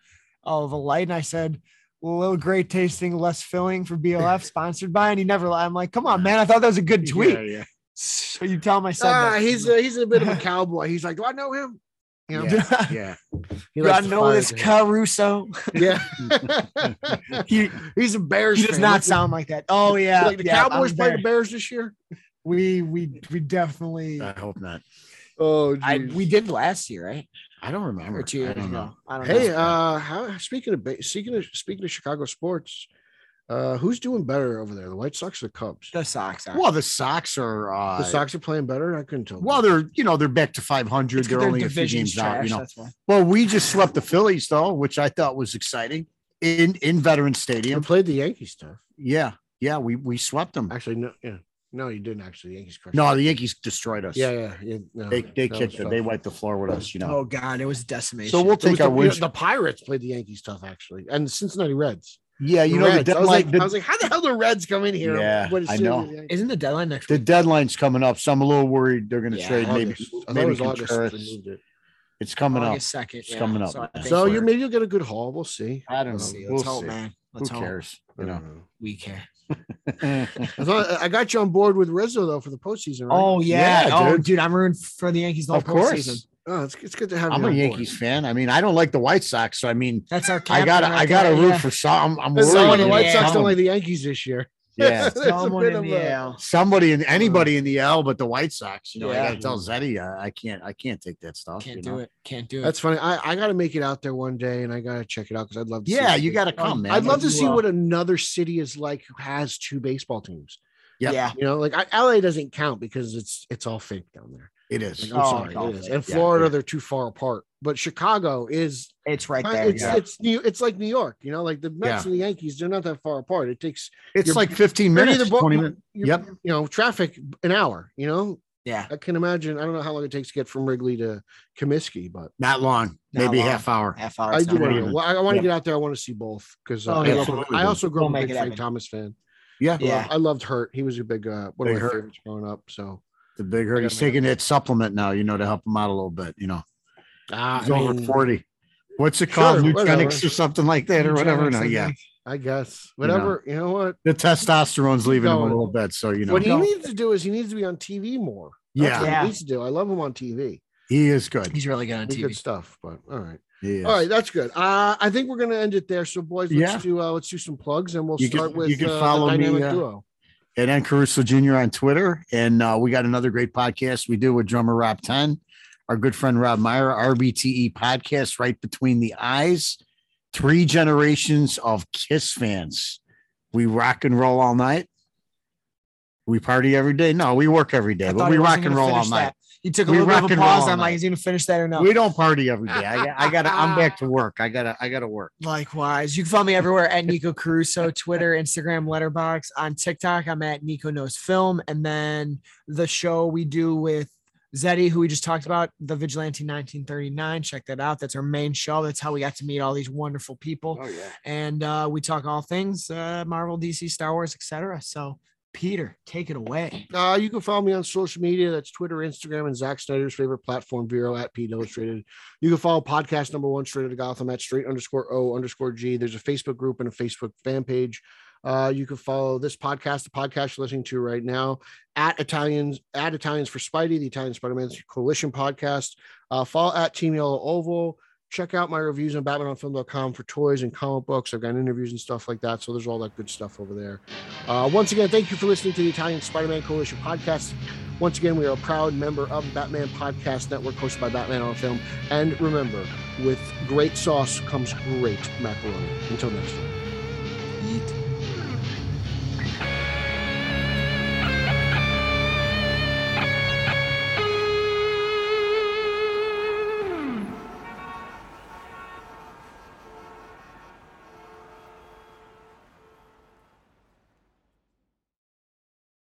of a light and I said, well a little great tasting, less filling for BLF, sponsored by, and he never. I'm like, come on, man, I thought that was a good tweet. Yeah, yeah. So you tell him I said Ah, he's a, he's a bit of a cowboy. He's like, do I know him? You know? Yeah. yeah. He Do I know fire this to him. Caruso. Yeah. He he's a Bears. he does fan. not Like the- sound like that. Oh yeah, Like the yeah, Cowboys play the. Bears this year. We we we definitely I hope not. Oh, I we did last year, right? I don't remember. Or two I years don't ago. know. I don't Hey, know. uh, how speaking of speaking of speaking of Chicago sports, uh, who's doing better over there? The White Sox or the Cubs? the Sox are. Well, the Sox are. Uh, The Sox are playing better. I couldn't tell. Well, they're you know they're back to 500. They're only a few games out. You know. Well, we just swept the Phillies though, which I thought was exciting in in Veterans Stadium. played the Yankees stuff. Yeah, yeah, we we swept them. Actually, no, yeah, no, you didn't actually. The Yankees crushed. No, them. the Yankees destroyed us. yeah, yeah, yeah. No, they they kicked it. They wiped the floor with us. You know. Oh god, it was decimation. so we'll take our the, wins. the Pirates played the Yankees tough actually, and the Cincinnati Reds. yeah, you The know the Reds. I was like, the, I was like, how the hell the Reds come in here? Yeah, when I know. The Isn't the deadline next the week? deadline's coming up, so I'm a little worried they're going to Yeah, trade maybe August. I thought it maybe was August. Contreras. it. It's coming up. Second. It's coming up. I think So we're- you maybe you'll get a good haul. We'll see. I don't know. let's see. We'll Let's hope, see. man. Who Let's hope. cares? I You know. know. We care. I, thought, I got you on board with Rizzo though for the postseason. Right? Oh yeah. Yeah, oh dude. dude, I'm rooting for the Yankees the whole of course. postseason. Oh, it's, it's good to have I'm you a on board. Yankees fan. I mean, I don't like the White Sox, so I mean, That's our I gotta, right I gotta root yeah. for some. I'm So worried. the White the Sox don't like the Yankees this year. Yeah, There's a Someone in the a- L. somebody and anybody in the L, but the White Sox. You know, I gotta tell Zeddy, uh, I can't, I can't take that stuff. Can't you do know? it. Can't do it. That's funny. I, I got to make it out there one day, and I got to check it out because I'd love to. see Yeah, it. you gotta come, man. I'd love to see will. what another city is like who has two baseball teams. Yep. Yeah. You know, like I, LA doesn't count because it's it's all fake down there. It is. Like, I'm Oh, sorry, it's all it is. And Yeah, Florida, yeah. they're too far apart. But Chicago is It's right there. it's yeah. it's new. It's like New York. You know, like the Mets Yeah. and the Yankees, they're not that far apart. It takes It's You're- like 15 minutes, either bo- 20 minutes. you're- Yep. You know, traffic an hour. You know, yeah. I can imagine. I don't know how long it takes to get from Wrigley to Comiskey, but Not long, Not maybe long. half hour. Half hour. I do want to. Well, I, want to get out there. I want to see both because uh, Oh, I, yeah. also, I also grew up a big Frank. Thomas fan. Yeah, Yeah. I loved Hurt. He was a big uh, one of my Hurt. favorites growing up. So the big hurt. He's taking that supplement now, you know, to help him out a little bit. You know, uh, he's I, over mean, 40. What's it called? Sure, Nugenix or something like that, or whatever. No, I yeah. I guess whatever. You know what? The testosterone's leaving him a little bit. So, you know, what he needs to do is he needs to be on TV more. That's Yeah. what Yeah. he needs to do. I love him on TV. he is good. He's really good on He's TV. good stuff. But all right, He is. all right, that's good. Uh, I think we're gonna end it there. So, boys, let's Yeah. do uh, let's do some plugs, and we'll You can- start with you can uh, follow the me, dynamic uh, duo. And then Caruso Jr. on Twitter. And uh, we got another great podcast we do with drummer Rob 10, our good friend Rob Meyer, RBTE podcast, right between the eyes. Three generations of Kiss fans. We rock and roll all night. We party every day. No, we work every day, but we rock and roll all night. that. He took a We little bit of a pause. I'm like, he's gonna finish that or no? We don't party every day. I, I gotta. I'm back to work. I gotta. I gotta work. Likewise, you can follow me everywhere at Nico Caruso, Twitter, Instagram, Letterboxd. On TikTok, I'm at Nico Knows Film, and then the show we do with Zeddy, who we just talked about, the Vigilante 1939. Check that out. That's our main show. That's how we got to meet all these wonderful people, Oh yeah. and uh, we talk all things uh, Marvel, DC, Star Wars, etc. So, Peter, take it away. Uh, you can follow me on social media. That's Twitter, Instagram, and Zack Snyder's favorite platform, Vero at Pete Illustrated. You can follow podcast number one straight to Gotham at straight underscore O underscore G. There's a Facebook group and a Facebook fan page. Uh, you can follow this podcast, the podcast you're listening to right now, at Italians at Italians for Spidey, the Italian Spider-Man Coalition podcast. Uh, follow at Team Yellow Oval. Check out my reviews on BatmanOnFilm.com for toys and comic books. I've got interviews and stuff like that. So there's all that good stuff over there. Uh, once again, thank you for listening to the Italian Spider-Man Coalition podcast. Once again, we are a proud member of Batman Podcast Network, hosted by Batman on Film. And remember, with great sauce comes great macaroni. Until next time.